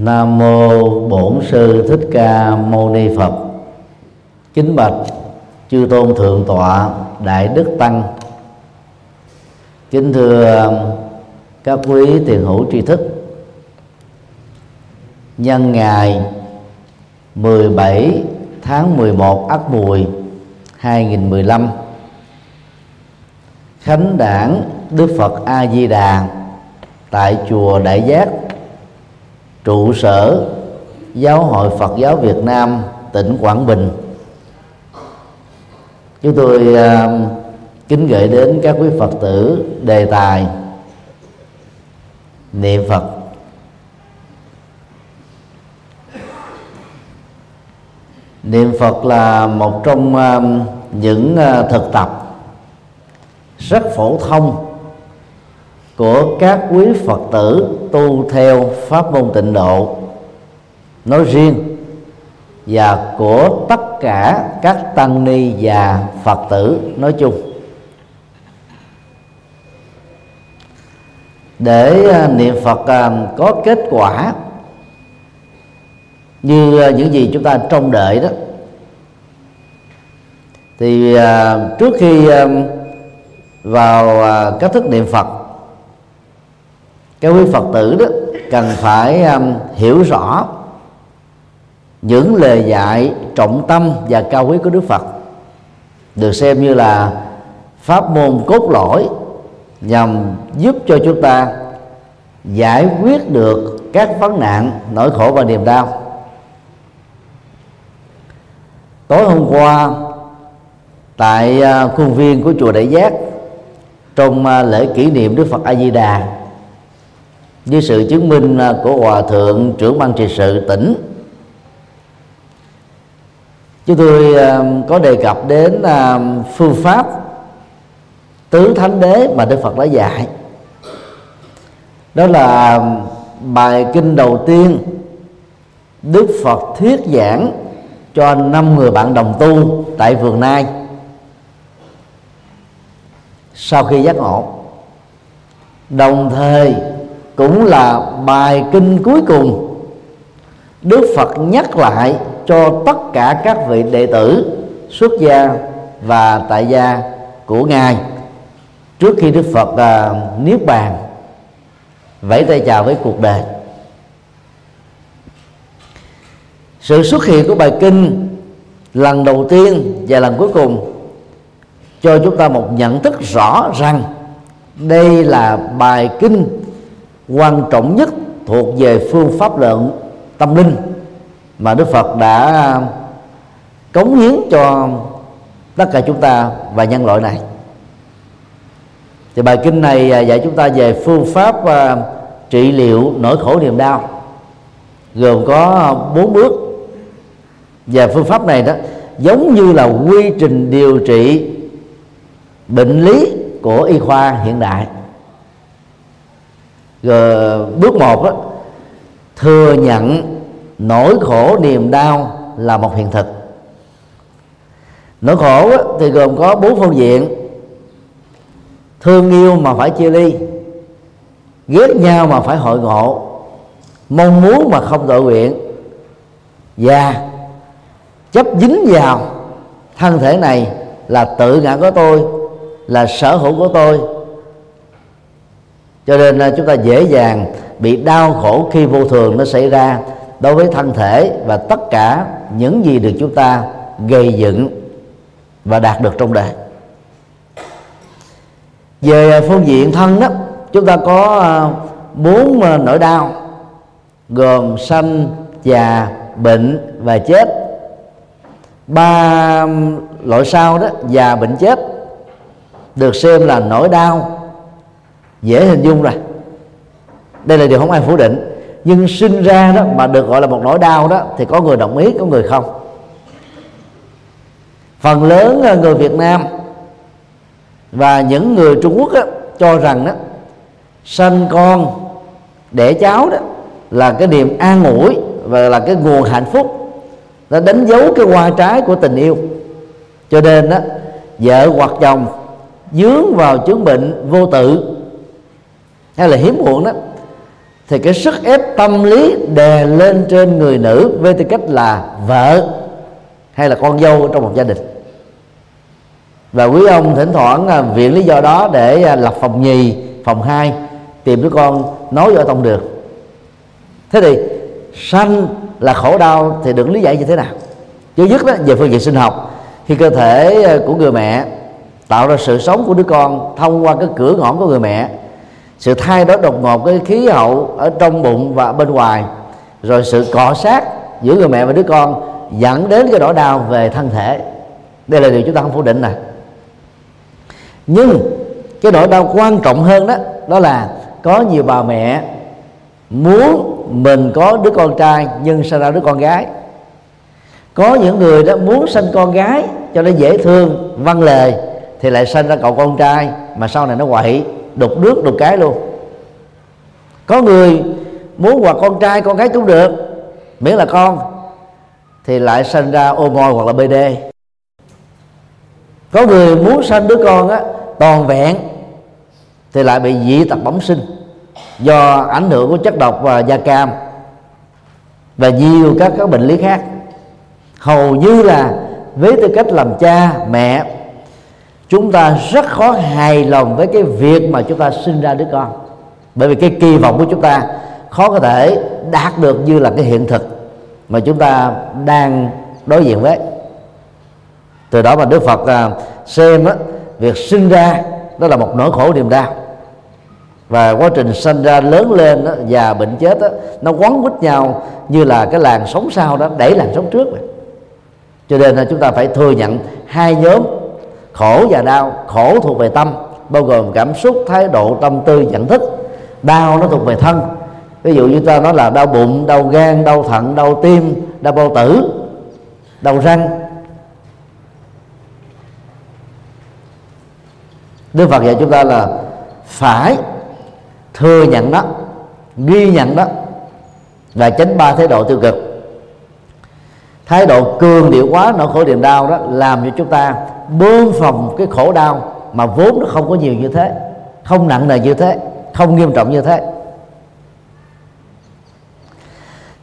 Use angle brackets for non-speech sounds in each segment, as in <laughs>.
Nam mô Bổn sư Thích Ca Mâu Ni Phật. Kính bạch chư tôn thượng tọa đại đức tăng. Kính thưa um, các quý tiền hữu tri thức. Nhân ngày 17 tháng 11 Ất Mùi 2015 Khánh đảng Đức Phật A Di Đà tại chùa Đại Giác trụ sở giáo hội Phật giáo Việt Nam tỉnh Quảng Bình. Chúng tôi uh, kính gửi đến các quý Phật tử đề tài niệm Phật. Niệm Phật là một trong uh, những uh, thực tập rất phổ thông của các quý Phật tử tu theo pháp môn tịnh độ. Nói riêng và của tất cả các tăng ni và Phật tử nói chung. Để à, niệm Phật à, có kết quả như à, những gì chúng ta trông đợi đó, thì trước khi vào cách thức niệm Phật các quý phật tử đó cần phải um, hiểu rõ những lời dạy trọng tâm và cao quý của đức phật. Được xem như là pháp môn cốt lõi nhằm giúp cho chúng ta giải quyết được các vấn nạn nỗi khổ và niềm đau. Tối hôm qua tại uh, khuôn viên của chùa Đại Giác trong uh, lễ kỷ niệm Đức Phật A Di Đà với sự chứng minh à, của hòa thượng, trưởng ban trị sự tỉnh. Chúng tôi à, có đề cập đến à, phương pháp tứ thánh đế mà đức phật đã dạy. Đó là bài kinh đầu tiên đức phật thuyết giảng cho năm người bạn đồng tu tại vườn nai. Sau khi giác ngộ, đồng thời cũng là bài kinh cuối cùng. Đức Phật nhắc lại cho tất cả các vị đệ tử xuất gia và tại gia của ngài trước khi Đức Phật uh, niết bàn vẫy tay chào với cuộc đời. Sự xuất hiện của bài kinh lần đầu tiên và lần cuối cùng cho chúng ta một nhận thức rõ rằng đây là bài kinh quan trọng nhất thuộc về phương pháp luận tâm linh mà Đức Phật đã cống hiến cho tất cả chúng ta và nhân loại này. Thì bài kinh này à, dạy chúng ta về phương pháp à, trị liệu nỗi khổ niềm đau, gồm có bốn bước. Và phương pháp này đó giống như là quy trình điều trị bệnh lý của y khoa hiện đại rồi bước một đó thừa nhận nỗi khổ niềm đau là một hiện thực. Nỗi khổ đó, thì gồm có bốn phương diện. Thương yêu mà phải chia ly ghét nhau mà phải hội ngộ mong muốn mà không tội nguyện và chấp dính vào thân thể này là tự ngã của tôi là sở hữu của tôi cho nên à, chúng ta dễ dàng bị đau khổ khi vô thường nó xảy ra đối với thân thể và tất cả những gì được chúng ta gây dựng và đạt được trong đời. Về à, phương diện thân đó, chúng ta có à, bốn nỗi đau gồm sanh, già, bệnh và chết. Ba loại sau đó, già, bệnh, chết được xem là nỗi đau dễ hình dung rồi. Đây là điều không ai phủ định. Nhưng sinh ra đó mà được gọi là một nỗi đau đó thì có người đồng ý có người không? Phần lớn ờ, người Việt Nam và những người Trung Quốc đó, cho rằng đó sanh con đẻ cháu đó là cái niềm an ủi và là cái nguồn hạnh phúc nó đánh dấu cái hoa trái của tình yêu. Cho nên đó vợ hoặc chồng dướng vào chứng bệnh vô tự hay là hiếm muộn đó. Thì cái sức ép tâm lý đè lên trên người nữ với tư cách là vợ hay là con dâu trong một gia đình. Và quý ông thỉnh thoảng à, viện lý do đó để à, lập phòng nhì, phòng hai, tìm đứa con nói vào tông được. thế thì sanh là khổ đau thì được lý giải như thế nào. Thứ nhất đó, về phương diện sinh học, khi cơ thể à, của người mẹ tạo ra sự sống của đứa con thông qua cái cửa ngõ của người mẹ sự thay đổi đột ngột cái khí hậu ở trong bụng và bên ngoài. Rồi sự cọ sát giữa người mẹ và đứa con dẫn đến cái nỗi đau về thân thể. Đây là điều chúng ta không phủ định nè. Nhưng cái nỗi đau quan trọng hơn đó đó là có nhiều bà mẹ muốn mình có đứa con trai nhưng sinh ra đứa con gái. Có những người đó muốn sinh con gái cho nó dễ thương, văn lời thì lại sinh ra cậu con trai mà sau này nó quậy đục nước, đục cái luôn. Có người muốn hoặc con trai, con gái cũng được. Miễn là con, thì lại sinh ra ô môi hoặc là bd có người muốn sinh đứa con á, toàn vẹn, thì lại bị dị tật bẩm sinh do ảnh hưởng của chất độc và da cam và nhiều các các bệnh lý khác. Hầu như là với tư cách làm cha, mẹ chúng ta rất khó hài lòng với cái việc mà chúng ta sinh ra đứa con. Bởi vì cái kỳ vọng của chúng ta khó có thể đạt được như là cái hiện thực mà chúng ta đang đối diện với. Từ đó mà đức phật à, xem á, việc sinh ra đó là một nỗi khổ niềm đau. Và quá trình sinh ra lớn lên đó, và bệnh chết đó, nó quấn quýt nhau như là cái làn sóng sau đó đẩy làn sóng trước vậy. cho nên là chúng ta phải thừa nhận hai nhóm khổ và đau, khổ thuộc về tâm, bao gồm cảm xúc, thái độ, tâm tư, nhận thức. Đau nó thuộc về thân. Ví dụ như ta nói là đau bụng, đau gan, đau thận, đau tim, đau bao tử, đau răng. Đức Phật dạy chúng ta là phải thừa nhận đó ghi nhận đó và tránh ba thái độ tiêu cực. Thái độ cường điệu quá, nỗi khổ niềm đau đó làm cho chúng ta bơm phòng cái khổ đau mà vốn nó không có nhiều như thế, không nặng nề như thế, không nghiêm trọng như thế.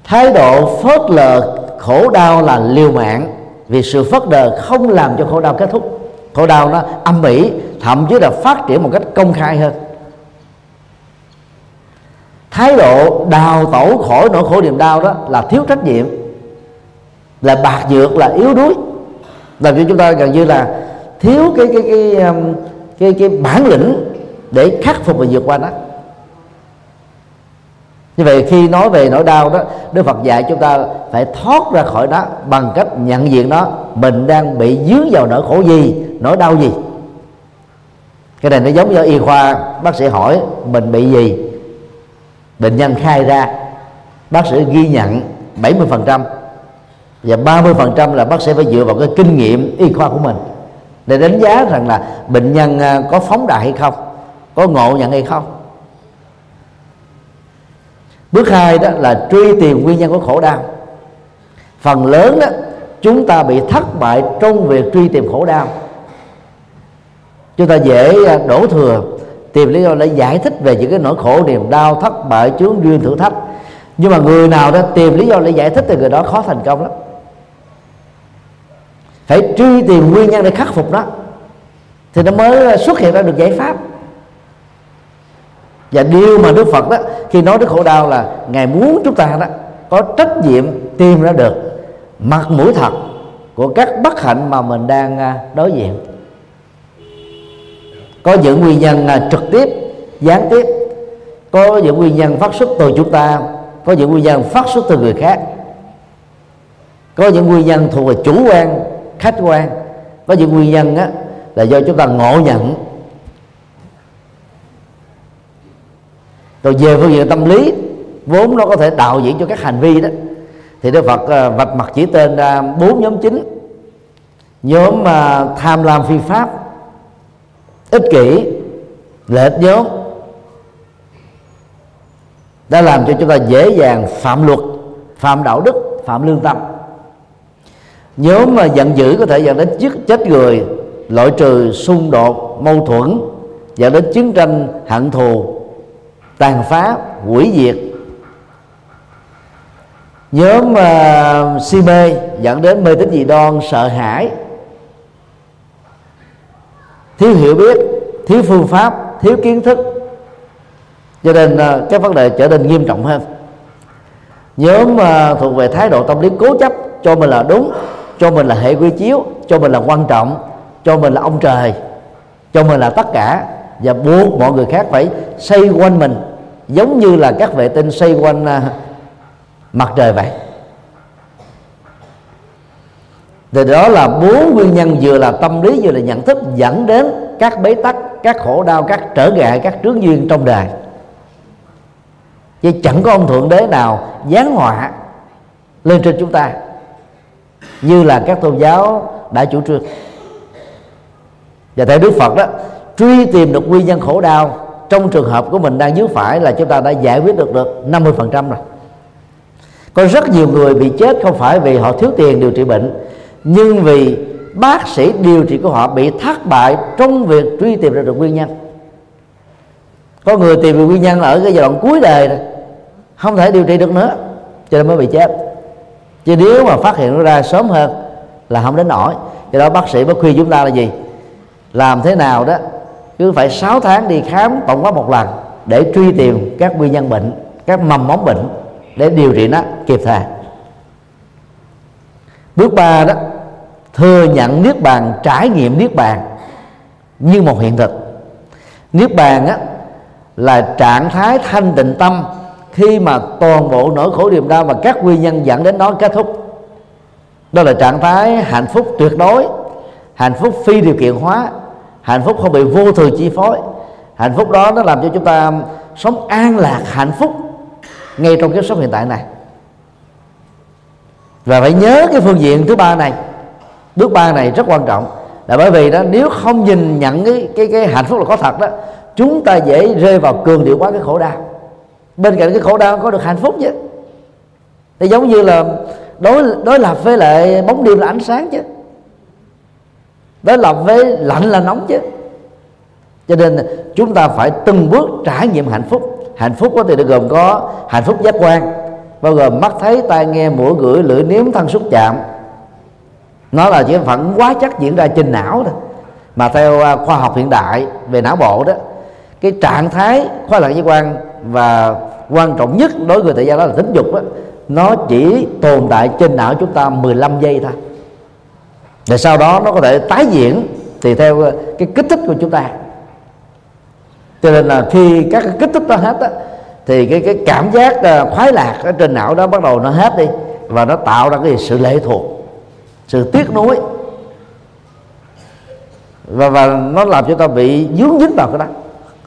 Thái độ phớt lờ khổ đau là liều mạng, vì sự phớt lờ không làm cho khổ đau kết thúc. Khổ đau nó âm ỉ, thậm chí là phát triển một cách công khai hơn. Thái độ đào tẩu khỏi nỗi khổ niềm đau đó là thiếu trách nhiệm, là bạc nhược, là yếu đuối làm cho chúng ta gần như là thiếu cái cái cái cái, cái, cái bản lĩnh để khắc phục và vượt qua nó. Như vậy khi nói về nỗi đau đó đức phật dạy chúng ta phải thoát ra khỏi đó bằng cách nhận diện nó mình đang bị dướng vào nỗi khổ gì nỗi đau gì. Cái này nó giống như y khoa bác sĩ hỏi mình bị gì bệnh nhân khai ra bác sĩ ghi nhận 70% và 30% là bác sĩ phải dựa vào cái kinh nghiệm y khoa của mình để đánh giá rằng là bệnh nhân à, có phóng đại hay không, có ngộ nhận hay không. Bước hai đó là truy tìm nguyên nhân của khổ đau. Phần lớn đó, chúng ta bị thất bại trong việc truy tìm khổ đau. Chúng ta dễ à, đổ thừa, tìm lý do để giải thích về những cái nỗi khổ niềm đau, thất bại, chướng duyên thử thách. Nhưng mà người nào đó tìm lý do để giải thích thì người đó khó thành công lắm phải truy tìm nguyên nhân để khắc phục đó. Thì nó mới xuất hiện ra được giải pháp. Và điều mà đức phật đó, khi nói đến khổ đau là ngài muốn chúng ta đó có trách nhiệm tìm ra được mặt mũi thật của các bất hạnh mà mình đang à, đối diện. Có những nguyên nhân à, trực tiếp, gián tiếp. Có những nguyên nhân phát xuất từ chúng ta, có những nguyên nhân phát xuất từ người khác. Có những nguyên nhân thuộc về chủ quan khách quan. Có những nguyên nhân á, là do chúng ta ngộ nhận. Rồi về phương diện tâm lý vốn nó có thể đạo diễn cho các hành vi đó. Thì Đức Phật à, vạch mặt chỉ tên ra bốn nhóm chính. Nhóm mà tham lam phi pháp ích kỷ lệch nhóm đã làm cho chúng ta dễ dàng phạm luật phạm đạo đức phạm lương tâm nhóm mà giận dữ có thể dẫn đến chết chết người loại trừ xung đột mâu thuẫn dẫn đến chiến tranh hận thù tàn phá hủy diệt. Nhóm uh, si mê dẫn đến mê tín dị đoan sợ hãi. Thiếu hiểu biết thiếu phương pháp thiếu kiến thức. Cho nên uh, vấn đề trở nên nghiêm trọng hơn. Nhóm uh, thuộc về thái độ tâm lý cố chấp cho mình là đúng cho mình là hệ quy chiếu, cho mình là quan trọng, cho mình là ông trời, cho mình là tất cả. Và buộc mọi người khác phải xây quanh mình, giống như là các vệ tinh xây quanh à, mặt trời vậy. Thì đó là bốn nguyên nhân vừa là tâm lý, vừa là nhận thức dẫn đến các bế tắc, các khổ đau, các trở ngại, các trướng duyên trong đời. Chứ chẳng có ông thượng đế nào giáng họa lên trên chúng ta như là các tôn giáo đã chủ trương. Và theo đức phật đó, truy tìm được nguyên nhân khổ đau trong trường hợp của mình đang dướng phải là chúng ta đã giải quyết được được 50% rồi. Có rất nhiều người bị chết không phải vì họ thiếu tiền điều trị bệnh, nhưng vì bác sĩ điều trị của họ bị thất bại trong việc truy tìm ra được nguyên nhân. Có người tìm được nguyên nhân ở cái giai đoạn cuối đời rồi không thể điều trị được nữa, cho nên mới bị chết chứ nếu mà phát hiện nó ra sớm hơn là không đến nổi. Do đó bác sĩ mới khuyên chúng ta là gì? Làm thế nào đó, cứ phải 6 tháng đi khám tổng quát một lần để truy tìm các nguyên nhân bệnh, các mầm móng bệnh để điều trị nó kịp thời. Bước ba đó, thừa nhận niết bàn, trải nghiệm niết bàn như một hiện thực. Niết bàn á là trạng thái thanh tịnh tâm khi mà toàn bộ nỗi khổ niềm đau và các nguyên nhân dẫn đến nó kết thúc. Đó là trạng thái hạnh phúc tuyệt đối, hạnh phúc phi điều kiện hóa, hạnh phúc không bị vô thường chi phối. Hạnh phúc đó nó làm cho chúng ta sống an lạc, hạnh phúc ngay trong cái sống hiện tại này. Và phải nhớ cái phương diện thứ ba này. Bước ba này rất quan trọng, là bởi vì đó, nếu không nhìn nhận cái cái cái hạnh phúc là có thật đó, chúng ta dễ rơi vào cường điệu quá, cái khổ đau bên cạnh cái khổ đau có được hạnh phúc chứ. Thì giống như là đối đối lập với lại bóng đêm là ánh sáng chứ. Đối lập với lạnh là nóng chứ. Cho nên chúng ta phải từng bước trải nghiệm hạnh phúc. Hạnh phúc có thể được gồm có hạnh phúc giác quan, bao gồm mắt thấy, tai nghe, mũi gửi lưỡi nếm, thân xúc chạm. Nó là chỉ phản quá chắc diễn ra trên não thôi mà theo à, khoa học hiện đại về não bộ đó cái trạng thái khoái lạc giác quan và quan trọng nhất đối với tại gia đó là tính dục đó, nó chỉ tồn tại trên não chúng ta 15 giây thôi. Và sau đó nó có thể tái diễn tùy theo ờ, cái kích thích của chúng ta. Cho nên là khi các cái kích thích đó hết á thì cái cái cảm giác ờ, khoái lạc ở trên não đó bắt đầu nó hết đi và nó tạo ra cái sự lệ thuộc sự tiếc nuối. Và và nó làm cho ta bị dướng dính vào cái đó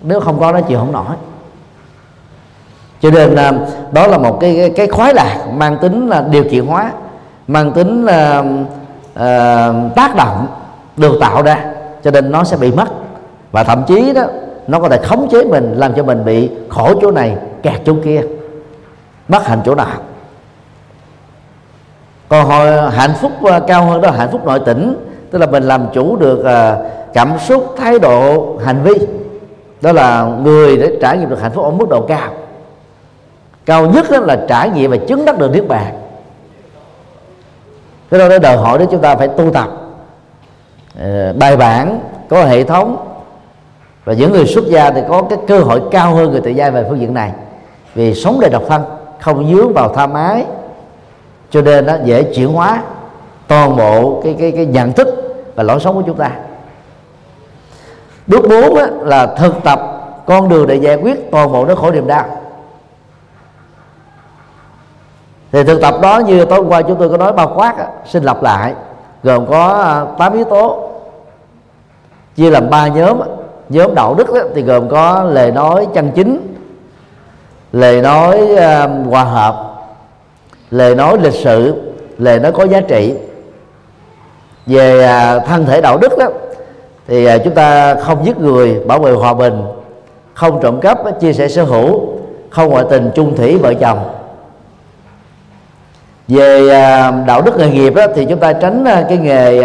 nếu không có nó chịu không nổi cho nên là đó là một cái cái, khoái lạc mang tính là điều kiện hóa mang tính là uh, tác động được tạo ra cho nên nó sẽ bị mất. Và thậm chí đó nó có thể khống chế mình làm cho mình bị khổ chỗ này kẹt chỗ kia bất hạnh chỗ nào. Còn hồi hạnh phúc ờ, cao hơn đó là hạnh phúc nội tỉnh tức là mình làm chủ được ờ, cảm xúc thái độ hành vi đó là người để trải nghiệm được hạnh phúc ở mức độ cao. Cao nhất đó là trải nghiệm và chứng đắc được niết bàn. Cái đó để đòi hỏi đó chúng ta phải tu tập. Ờ, bài bản có hệ thống và những người xuất gia thì có cái cơ hội cao hơn người tự gia về phương diện này. Vì sống đời độc thân, không dướng vào tham ái. Cho nên nó dễ chuyển hóa toàn bộ cái cái cái nhận thức và lối sống của chúng ta bước bốn là thực tập con đường để giải quyết toàn bộ nỗi khổ niềm đau. Thì thực tập đó như tối hôm qua chúng tôi có nói bao quát xin lặp lại gồm có à, 8 yếu tố. Chia làm ba nhóm nhóm đạo đức á, thì gồm có lời nói chân chính lời nói uh, hòa hợp lời nói lịch sự lời nói có giá trị. Về uh, thân thể đạo đức đó thì à, chúng ta không giết người bảo vệ hòa bình không trộm cắp chia sẻ sở hữu không ngoại tình chung thủy vợ chồng. Về à, đạo đức nghề nghiệp đó, thì chúng ta tránh à, cái nghề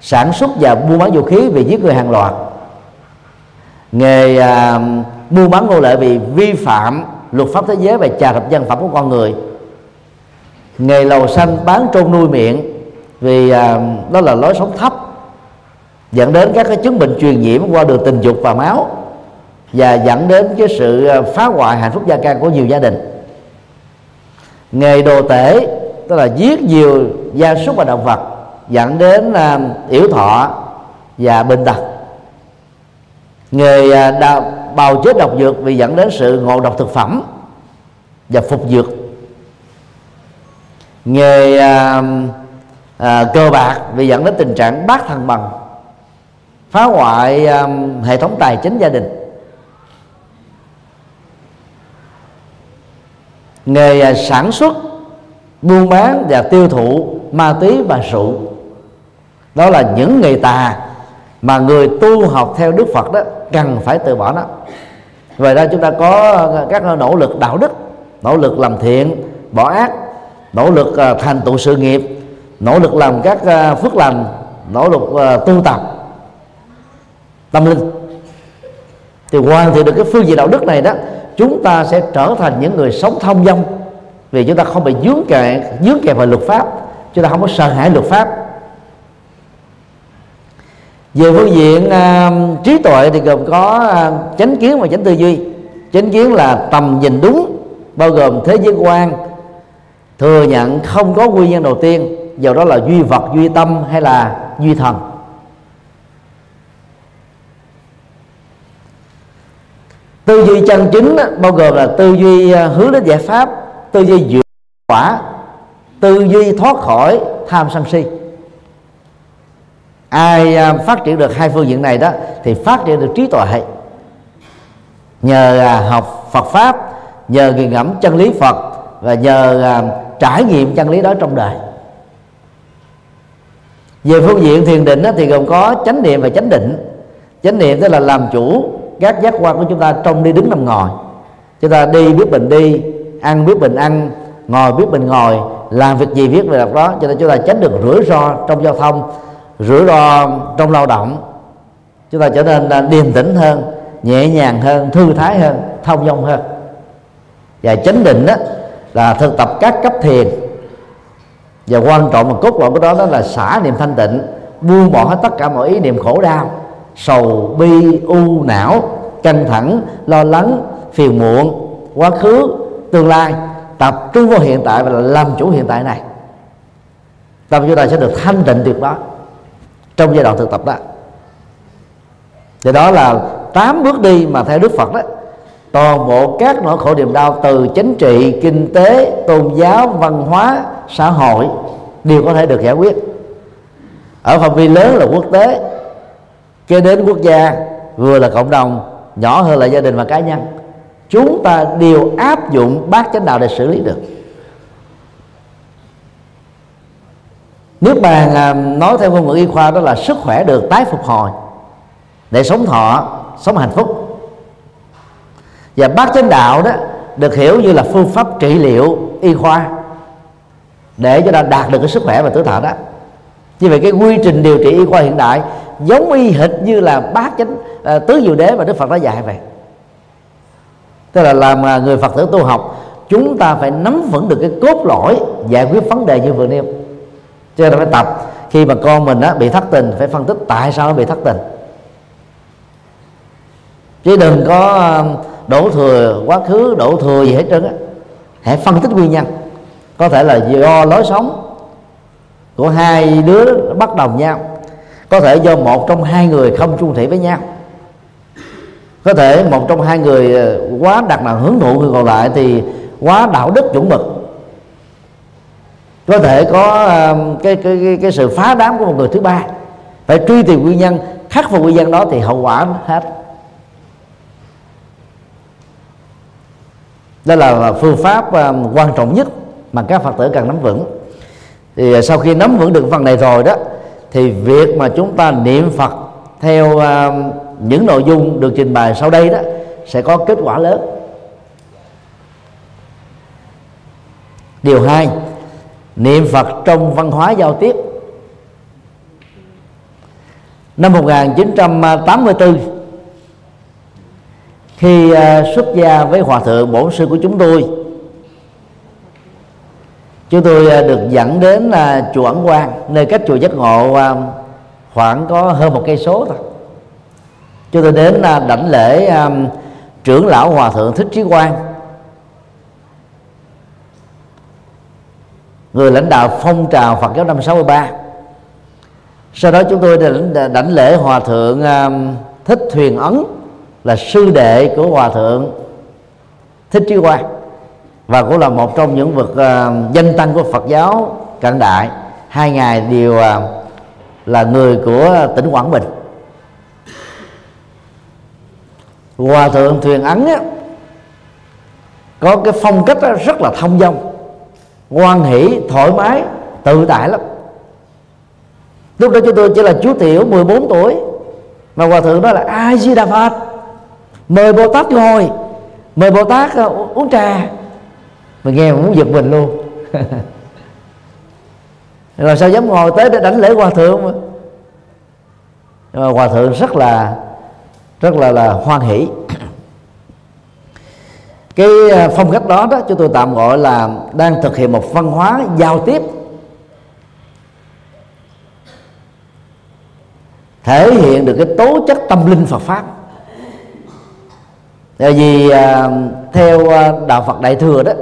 sản xuất và buôn bán vũ khí vì giết người hàng loạt. Nghề mua bán nô lệ vì vi phạm luật pháp thế giới về trà đập dân phẩm của con người. Nghề lầu xanh bán trôn nuôi miệng vì đó là lối sống thấp dẫn đến các cái chứng bệnh truyền nhiễm qua đường tình dục và máu và dẫn đến cái sự à, phá hoại hạnh phúc gia can của nhiều gia đình. Nghề đồ tể tức là giết nhiều gia súc và động vật dẫn đến à, uh, yếu thọ và bệnh tật. Nghề uh, đào, bào chế độc dược vì dẫn đến sự ngộ độc thực phẩm và phục dược. Nghề uh, uh, cơ bạc vì dẫn đến tình trạng bát thăng bằng phá hoại um, hệ thống tài chính gia đình. Nghề à, sản xuất buôn bán và tiêu thụ ma túy và rượu. Đó là những nghề tà mà người tu học theo Đức Phật đó cần phải từ bỏ nó. Vậy ra chúng ta có à, các nỗ lực đạo đức nỗ lực làm thiện bỏ ác nỗ lực à, thành tựu sự nghiệp nỗ lực làm các phước lành nỗ lực tu tập tâm linh. Thì hoàn thiện được cái phương diện đạo đức này đó chúng ta sẽ trở thành những người sống thông dong vì chúng ta không bị dướng kẹt dướng kẹt vào luật pháp. Chúng ta không có sợ hãi luật pháp. Về phương diện uh, trí tuệ thì gồm có uh, chánh kiến và chánh tư duy. Chánh kiến là tầm nhìn đúng bao gồm thế giới quan thừa nhận không có nguyên nhân đầu tiên. Dầu đó là duy vật duy tâm hay là duy thần. Tư duy chân chính bao gồm là tư duy à, hướng đến giải pháp, tư duy dựa quả, tư duy thoát khỏi tham sân si. Ai à, phát triển được hai phương diện này đó thì phát triển được trí tuệ. Nhờ à, học Phật pháp, nhờ nghiền ngẫm chân lý Phật và nhờ trải nghiệm chân lý đó trong đời. Về phương diện thiền định thì gồm có chánh niệm và chánh định. Chánh niệm tức là làm chủ các giác quan của chúng ta trong đi đứng nằm ngồi. Chúng ta đi biết mình đi, ăn biết mình ăn, ngồi biết mình ngồi, làm việc gì viết về đó. Cho nên chúng ta tránh được rủi ro trong giao thông, rủi ro trong lao động. Chúng ta trở nên à, điềm tĩnh hơn, nhẹ nhàng hơn, thư thái hơn, thông dong hơn. Và chánh định đó là thực tập các cấp thiền. Và quan trọng và cốt lõi của đó đó là xả niệm thanh tịnh, buông bỏ hết tất cả mọi ý niệm khổ đau sầu bi u não, căng thẳng, lo lắng, phiền muộn, quá khứ, tương lai. Tập trung vào hiện tại và làm chủ hiện tại này. Tâm chúng ta sẽ được thanh tịnh tuyệt đối trong giai đoạn thực tập đó. Thì đó là tám bước đi mà theo Đức Phật đó. Toàn bộ các nỗi khổ niềm đau từ chính trị, kinh tế, tôn giáo, văn hóa, xã hội đều có thể được giải quyết. Ở phạm vi lớn là quốc tế cho đến quốc gia, vừa là cộng đồng, nhỏ hơn là gia đình và cá nhân. Chúng ta đều áp dụng bát chánh đạo để xử lý được. Nước bàn à, nói theo ngôn ngữ y khoa đó là sức khỏe được tái phục hồi, để sống thọ, sống hạnh phúc. Và bát chánh đạo đó được hiểu như là phương pháp trị liệu y khoa để cho ta đạt được cái sức khỏe và tuổi thọ đó như vậy cái quy trình điều trị y khoa hiện đại giống y hệt như là bát chánh à, tứ diệu đế mà đức phật đã dạy vậy. Tức là làm à, người phật tử tu học chúng ta phải nắm vững được cái cốt lõi giải quyết vấn đề như vừa nêu. Cho nên phải tập. Khi mà con mình á, bị thất tình phải phân tích tại sao nó bị thất tình. Chứ đừng có à, đổ thừa quá khứ đổ thừa gì hết trơn á. Hãy phân tích nguyên nhân. Có thể là do lối sống của hai đứa bắt đồng nhau. Có thể do một trong hai người không chung thủy với nhau. Có thể một trong hai người ờ, quá đặt nặng hướng thụ người còn lại thì quá đạo đức chuẩn mực. Có thể có ờ, cái, cái, cái, cái sự phá đám của một người thứ ba. Phải truy tìm nguyên nhân khắc phục nguyên nhân đó thì hậu quả hết. Đó là phương pháp ờ, quan trọng nhất mà các phật tử cần nắm vững thì à, sau khi nắm vững được phần này rồi đó thì việc mà chúng ta niệm phật theo uh, những nội dung được trình bày sau đây đó sẽ có kết quả lớn. Điều hai niệm phật trong văn hóa giao tiếp. Năm 1984 khi uh, xuất gia với hòa thượng bổn sư của chúng tôi chúng tôi à, được dẫn đến là chùa ẩn quang, nơi cách chùa giác ngộ à, khoảng có hơn một cây số thôi. Chúng tôi đến à, đảnh lễ trưởng lão hòa thượng thích trí quang. Người lãnh đạo phong trào Phật giáo năm 63 sau đó chúng tôi đảnh lễ hòa thượng thích thuyền ấn là sư đệ của hòa thượng thích trí quang và cũng là một trong những vực uh, danh tăng của Phật giáo cận đại. Hai ngài đều uh, là người của tỉnh Quảng Bình. Hòa thượng Thuyền Ấn á, có cái phong cách rất là thông dong ngoan hỷ thoải mái tự tại lắm. Lúc đó chúng tôi chỉ là chú tiểu 14 tuổi mà hòa thượng đó là a di đà phật. Mời bồ tát ngồi mời bồ tát à, uống trà mình nghe mình muốn giật mình luôn. <laughs> Rồi sao dám ngồi tới để đánh lễ hòa thượng mà? Nhưng mà hòa thượng rất là rất là là hoan hỷ. <clears throat> Cái à, phong cách đó đó, chúng tôi tạm gọi là đang thực hiện một văn hóa giao tiếp. Thể hiện được cái tố chất tâm linh Phật pháp. Tại vì à, theo à, đạo Phật đại thừa đó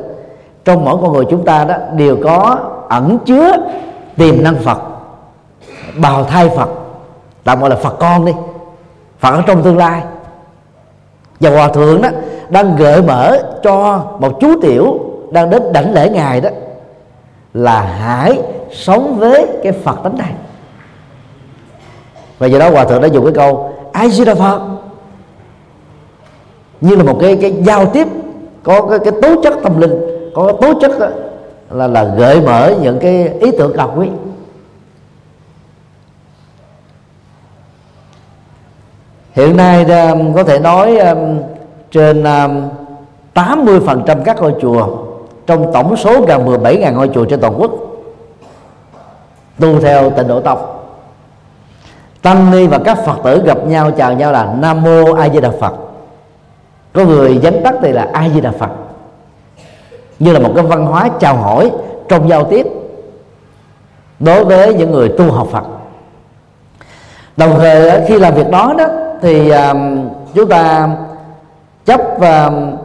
trong mỗi con người chúng ta đó đều có ẩn chứa tiềm năng Phật bào thai Phật tạm gọi là Phật con đi. Phật ở trong tương lai. Và hòa thượng đó đang gợi mở cho một chú tiểu đang đến đảnh lễ ngài đó là hãy sống với cái Phật tánh này. Và do đó hòa thượng đã dùng cái câu ai di đà Phật? Như là một cái cái giao tiếp có cái, cái tố chất tâm linh có tố chất đó, là là gợi mở những cái ý tưởng cao quý hiện nay um, có thể nói um, trên um, 80% các ngôi chùa trong tổng số gần 17.000 ngôi chùa trên toàn quốc tu theo tịnh độ tông. Tăng ni và các phật tử gặp nhau chào nhau là nam mô a di đà phật. Có người dánh tắt thì là a di đà phật như là một cái văn hóa chào hỏi trong giao tiếp đối với những người tu học Phật. Đồng thời khi làm việc đó đó thì um, chúng ta chấp um,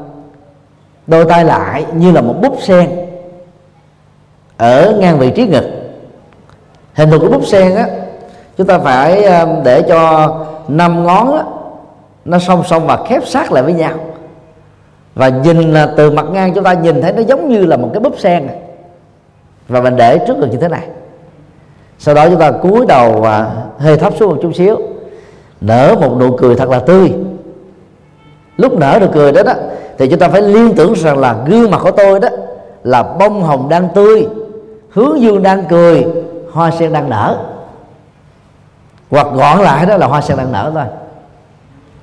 đôi tay lại như là một búp sen ở ngang vị trí ngực. Hình thù của búp sen á chúng ta phải um, để cho năm ngón á, nó song song và khép sát lại với nhau và nhìn là từ mặt ngang chúng ta nhìn thấy nó giống như là một cái búp sen. Và mình để trước ngực như thế này. Sau đó chúng ta cúi đầu và hơi thấp xuống một chút xíu. Nở một nụ cười thật là tươi. Lúc nở được cười đó đó, thì chúng ta phải liên tưởng rằng là gương mặt của tôi đó là bông hồng đang tươi, hướng dương đang cười, hoa sen đang nở. Hoặc gọn lại đó là hoa sen đang nở thôi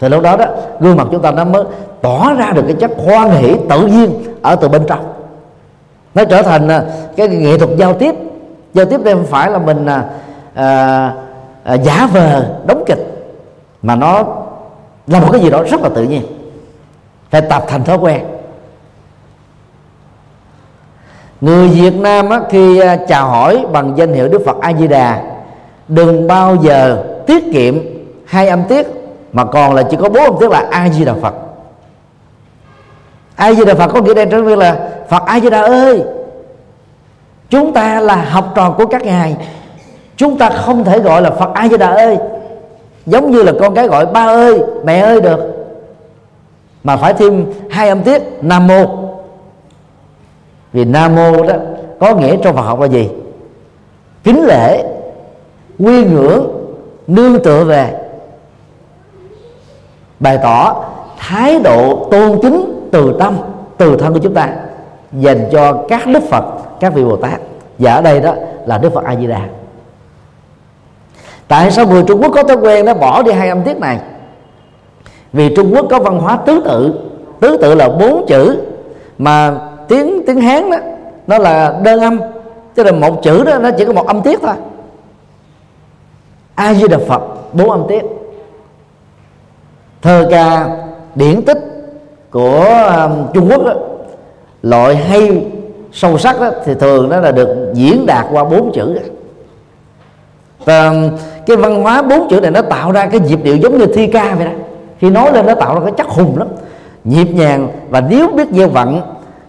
thì lúc đó đó gương mặt chúng ta nó mới tỏ ra được cái chất hoan hỷ tự nhiên ở từ bên trong. Nó trở thành à, cái nghệ thuật giao tiếp. Giao tiếp đây không phải là mình à, à, à, giả vờ đóng kịch mà nó là một cái gì đó rất là tự nhiên. Phải tập thành thói quen. Người Việt Nam á, khi à, chào hỏi bằng danh hiệu Đức Phật A Di Đà đừng bao giờ tiết kiệm hai âm tiết mà còn là chỉ có bốn âm tiết là A Di Đà Phật A Di Đà Phật có nghĩa đen trong việc là, Phật A Di Đà ơi, chúng ta là học trò của các ngài. Chúng ta không thể gọi là Phật A Di Đà ơi, giống như là con cái gọi, ba ơi, mẹ ơi được. Mà phải thêm hai âm tiết Nam mô vì Nam mô đó có nghĩa trong Phật học là gì? Kính lễ, quy ngưỡng, nương tựa về bày tỏ thái độ tôn kính từ tâm, từ thân của chúng ta, dành cho các đức phật, các vị bồ tát. Và ở đây đó là đức phật a di đà tại sao người trung quốc có thói quen nó bỏ đi hai âm tiết này? Vì trung quốc có văn hóa tứ tự. Tứ tự là bốn chữ mà tiếng tiếng hán đó, nó là đơn âm. Tức là một chữ đó, nó chỉ có một âm tiết thôi. A di đà phật, bốn âm tiết thơ ca điển tích của um, Trung Quốc đó, loại hay sâu sắc đó thì thường đó là được diễn đạt qua bốn chữ. Và um, cái văn hóa bốn chữ này nó tạo ra cái nhịp điệu giống như thi ca vậy đó. Khi nói lên nó tạo ra cái chất hùng lắm. Nhịp nhàng và nếu biết gieo vận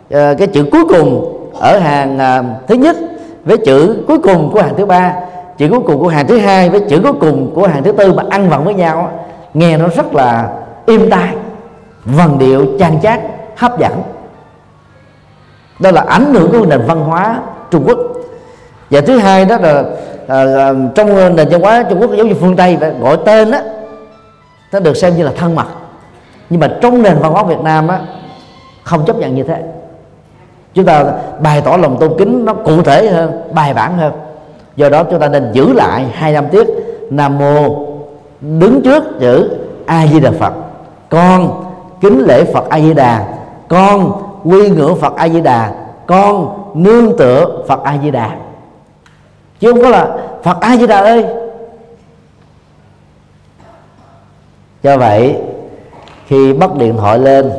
ờ, cái chữ cuối cùng ở hàng à, thứ nhất với chữ cuối cùng của hàng thứ ba chữ cuối cùng của hàng thứ hai với chữ cuối cùng của hàng thứ tư mà ăn vặn với nhau nghe nó rất là êm tai. Vần điệu chan chát hấp dẫn. Đó là ảnh hưởng của nền văn hóa Trung Quốc. Và thứ hai đó là à, à trong nền văn hóa Trung Quốc giống như phương Tây gọi tên á nó được xem như là thân mật. Nhưng mà trong nền văn hóa Việt Nam á không chấp nhận như thế. Chúng ta bày tỏ lòng tôn kính nó cụ thể hơn bài bản hơn. Do đó chúng ta nên giữ lại hai năm tiết nam mô đứng trước chữ a di đà phật. Con kính lễ phật a di đà. Con quy ngưỡng phật a di đà. Con nương tựa phật a di đà. Chứ không có là phật a di đà ơi. Do vậy, khi bắt điện thoại lên,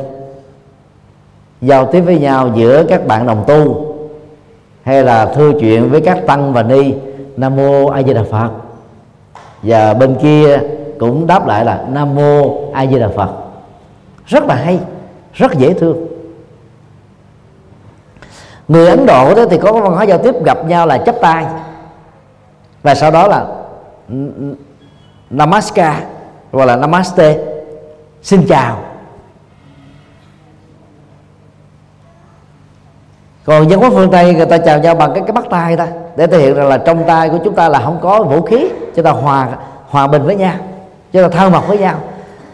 giao tiếp với nhau giữa các bạn đồng tu, hay là thưa chuyện với các tăng và ni, nam mô a di đà phật và bên kia cũng đáp lại là nam mô a di đà phật. Rất là hay, rất dễ thương. Người ấn độ đó thì có văn hóa giao tiếp gặp nhau là chắp tay. Và sau đó là namaskar hoặc là namaste, xin chào. Còn dân quốc phương tây người ta chào nhau bằng cái cái bắt tay ta, để thể hiện rằng là trong tay của chúng ta là không có vũ khí chúng ta hòa hòa bình với nhau. Chúng ta thao mật với nhau.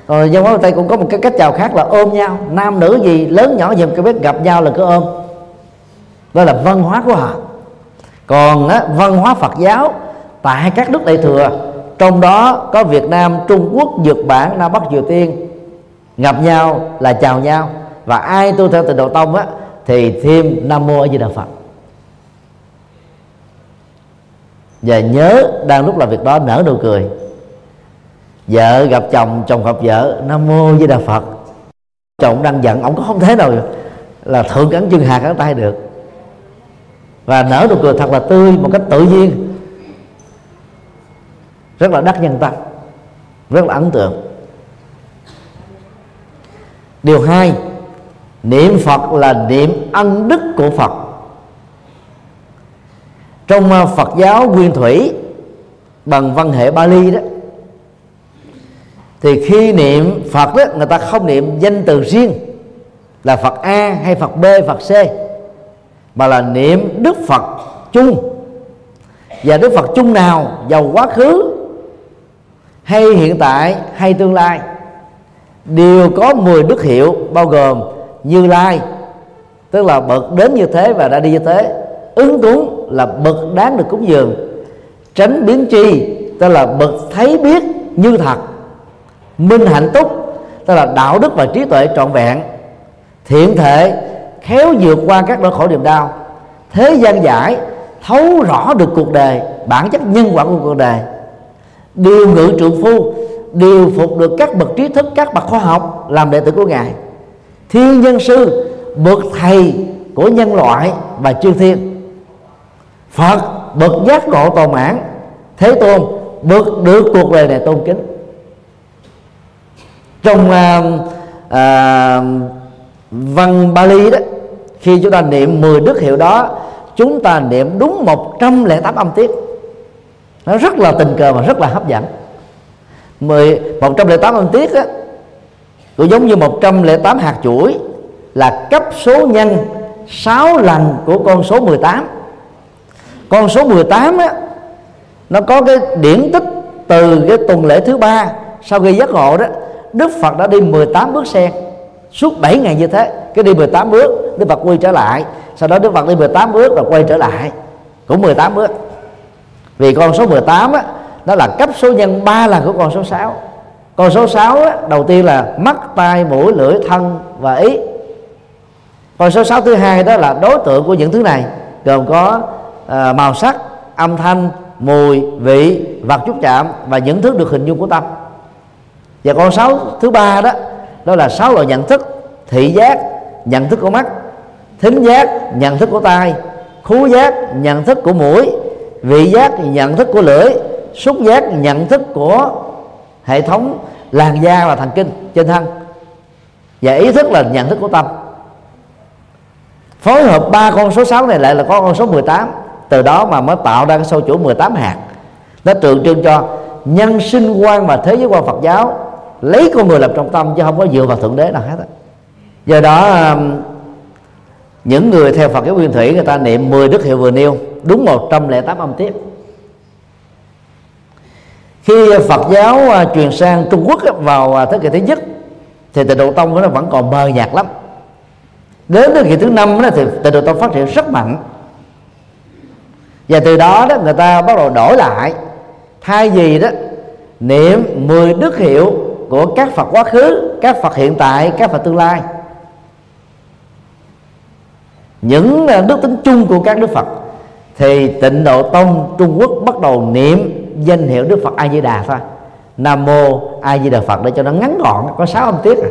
Rồi dân quốc tây cũng có một cái cách chào khác là ôm nhau. Nam nữ gì lớn nhỏ gì cái biết gặp nhau là cứ ôm. Đó là văn hóa của họ. Còn á, văn hóa phật giáo tại các nước đại thừa trong đó có việt nam trung quốc nhật bản nam bắc triều tiên gặp nhau là chào nhau. Và ai tu theo tịnh độ tông á thì thêm nam mô a di đà phật. Và nhớ đang lúc làm việc đó nở nụ cười. Vợ gặp chồng chồng gặp vợ, nam mô với đà phật. Chồng đang giận ông có không thế nào là thượng cắn chân hạt cắn tay được. Và nở nụ cười thật là tươi, một cách tự nhiên. Rất là đắc nhân tâm, rất là ấn tượng. Điều hai, niệm phật là niệm ân đức của phật trong à, phật giáo nguyên thủy bằng văn hệ bali đó, thì khi niệm phật đó, người ta không niệm danh từ riêng là phật a hay phật b, phật c, mà là niệm đức phật chung. Và đức phật chung nào, giàu quá khứ hay hiện tại hay tương lai, đều có 10 đức hiệu bao gồm như lai, tức là bậc đến như thế và đã đi như thế, ứng cúng là bậc đáng được cúng dường. Tránh biến tri tức là bậc thấy biết như thật. Minh hạnh túc tức là đạo đức và trí tuệ trọn vẹn. Thiện thể, khéo vượt qua các nỗi khổ niềm đau. Thế gian giải, thấu rõ được cuộc đời, bản chất nhân quả của cuộc đời. Điều ngự trượng phu, điều phục được các bậc trí thức, các bậc khoa học, làm đệ tử của ngài. Thiên nhân sư, bậc thầy của nhân loại và chư thiên phật bậc giác ngộ toàn mãn. Thế tôn bậc được cuộc đời này tôn kính. Trong à, à, văn Bali đó khi chúng ta niệm 10 đức hiệu đó chúng ta niệm đúng 108 âm tiết. Nó rất là tình cờ và rất là hấp dẫn. 10 108 âm tiết á cũng giống như 108 hạt chuỗi là cấp số nhân 6 lần của con số 18 con số 18 á nó có cái điển tích từ cái tuần lễ thứ ba sau khi giác ngộ đó Đức Phật đã đi 18 bước sen. Suốt 7 ngày như thế cái đi 18 bước Đức Phật quay trở lại. Sau đó Đức Phật đi 18 bước rồi quay trở lại. Cũng 18 bước. Vì con số 18 á nó là cấp số nhân 3 lần của con số 6 con số 6 á, đầu tiên là mắt tai mũi lưỡi thân và ý. Con số 6 thứ hai đó là đối tượng của những thứ này gồm có à, màu sắc âm thanh mùi vị vật chút chạm và những thứ được hình dung của tâm. Và con sáu thứ ba đó đó là sáu loại nhận thức thị giác nhận thức của mắt thính giác nhận thức của tai khú giác nhận thức của mũi vị giác nhận thức của lưỡi xúc giác nhận thức của hệ thống làn da và thần kinh trên thân. Và ý thức là nhận thức của tâm. Phối hợp ba con số 6 này lại là có con số 18 từ đó mà mới tạo ra cái sâu chuỗi 18 hạt. Nó tượng trưng cho nhân sinh quan và thế giới quan Phật giáo, lấy con người làm trọng tâm chứ không có dựa vào thượng đế nào hết do đó um, những người theo Phật giáo nguyên thủy người ta niệm 10 đức hiệu vừa nêu, đúng 108 âm tiết. Khi Phật giáo à, truyền sang Trung Quốc vào à, thế kỷ thứ nhất, thì tịnh độ tông nó vẫn còn mờ nhạt lắm. Đến thế kỷ thứ năm thì tịnh độ tông phát triển rất mạnh và từ đó đó, người ta bắt đầu đổi lại. Thay vì đó, niệm 10 đức hiệu của các Phật quá khứ, các Phật hiện tại, các Phật tương lai. Những à, đức tính chung của các đức Phật, thì tịnh độ tông Trung Quốc bắt đầu niệm danh hiệu Đức Phật A Di Đà thôi. Nam mô A Di Đà Phật để cho nó ngắn gọn, có sáu âm tiết à.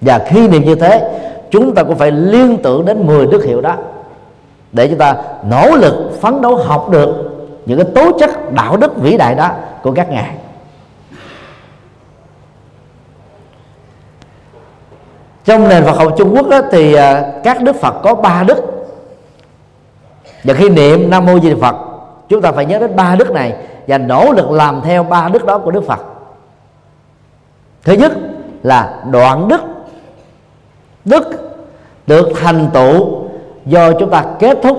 và khi niệm như thế, chúng ta cũng phải liên tưởng đến 10 đức hiệu đó để chúng ta nỗ lực phấn đấu học được những cái tố chất đạo đức vĩ đại đó của các ngài. Trong nền Phật học Trung Quốc đó, thì à, các đức Phật có ba đức. Và khi niệm Nam mô Di Đà Phật chúng ta phải nhớ đến ba đức này và nỗ lực làm theo ba đức đó của Đức Phật. Thứ nhất là đoạn đức. Đức được thành tựu do chúng ta kết thúc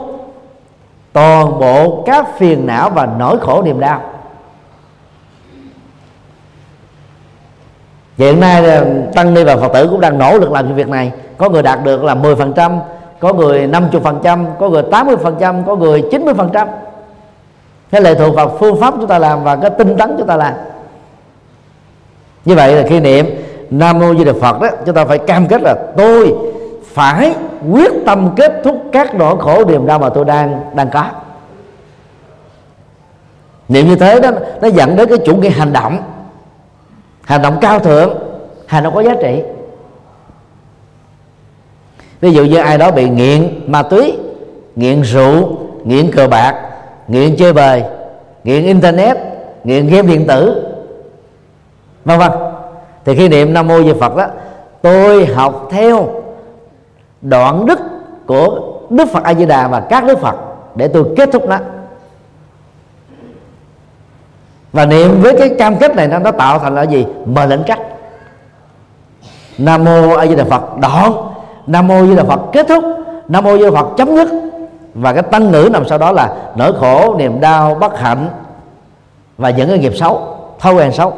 toàn bộ các phiền não và nỗi khổ niềm đau. Hiện nay ờ, tăng ni và phật tử cũng đang nỗ lực làm cái việc này. Có người đạt được là 10% có người 50% có người 80% có người 90% cái lệ thuộc vào phương pháp chúng ta làm và cái tinh tấn chúng ta làm. Như vậy là khi niệm nam mô di đà phật đó, chúng ta phải cam kết là tôi phải quyết tâm kết thúc các nỗi khổ niềm đau mà tôi đang đang có. Niệm như thế đó, nó dẫn đến cái chủ nghĩa hành động. Hành động cao thượng, hành động có giá trị. Ví dụ như ai đó bị nghiện ma túy, nghiện rượu, nghiện cờ bạc, nghiện chơi bời, nghiện internet, nghiện game điện tử, vân vân. Thì khi niệm nam mô di phật đó, tôi học theo đoạn đức của đức phật a di đà và các đức phật để tôi kết thúc nó. Và niệm với cái cam kết này nó, nó tạo thành là gì? Mời lệnh cách nam mô a di đà phật đoạn. Nam mô a di đà phật kết thúc. Nam mô a di đà phật chấm dứt. Và cái tăng ngữ nằm sau đó là nỗi khổ niềm đau bất hạnh và những cái nghiệp xấu thói quen xấu.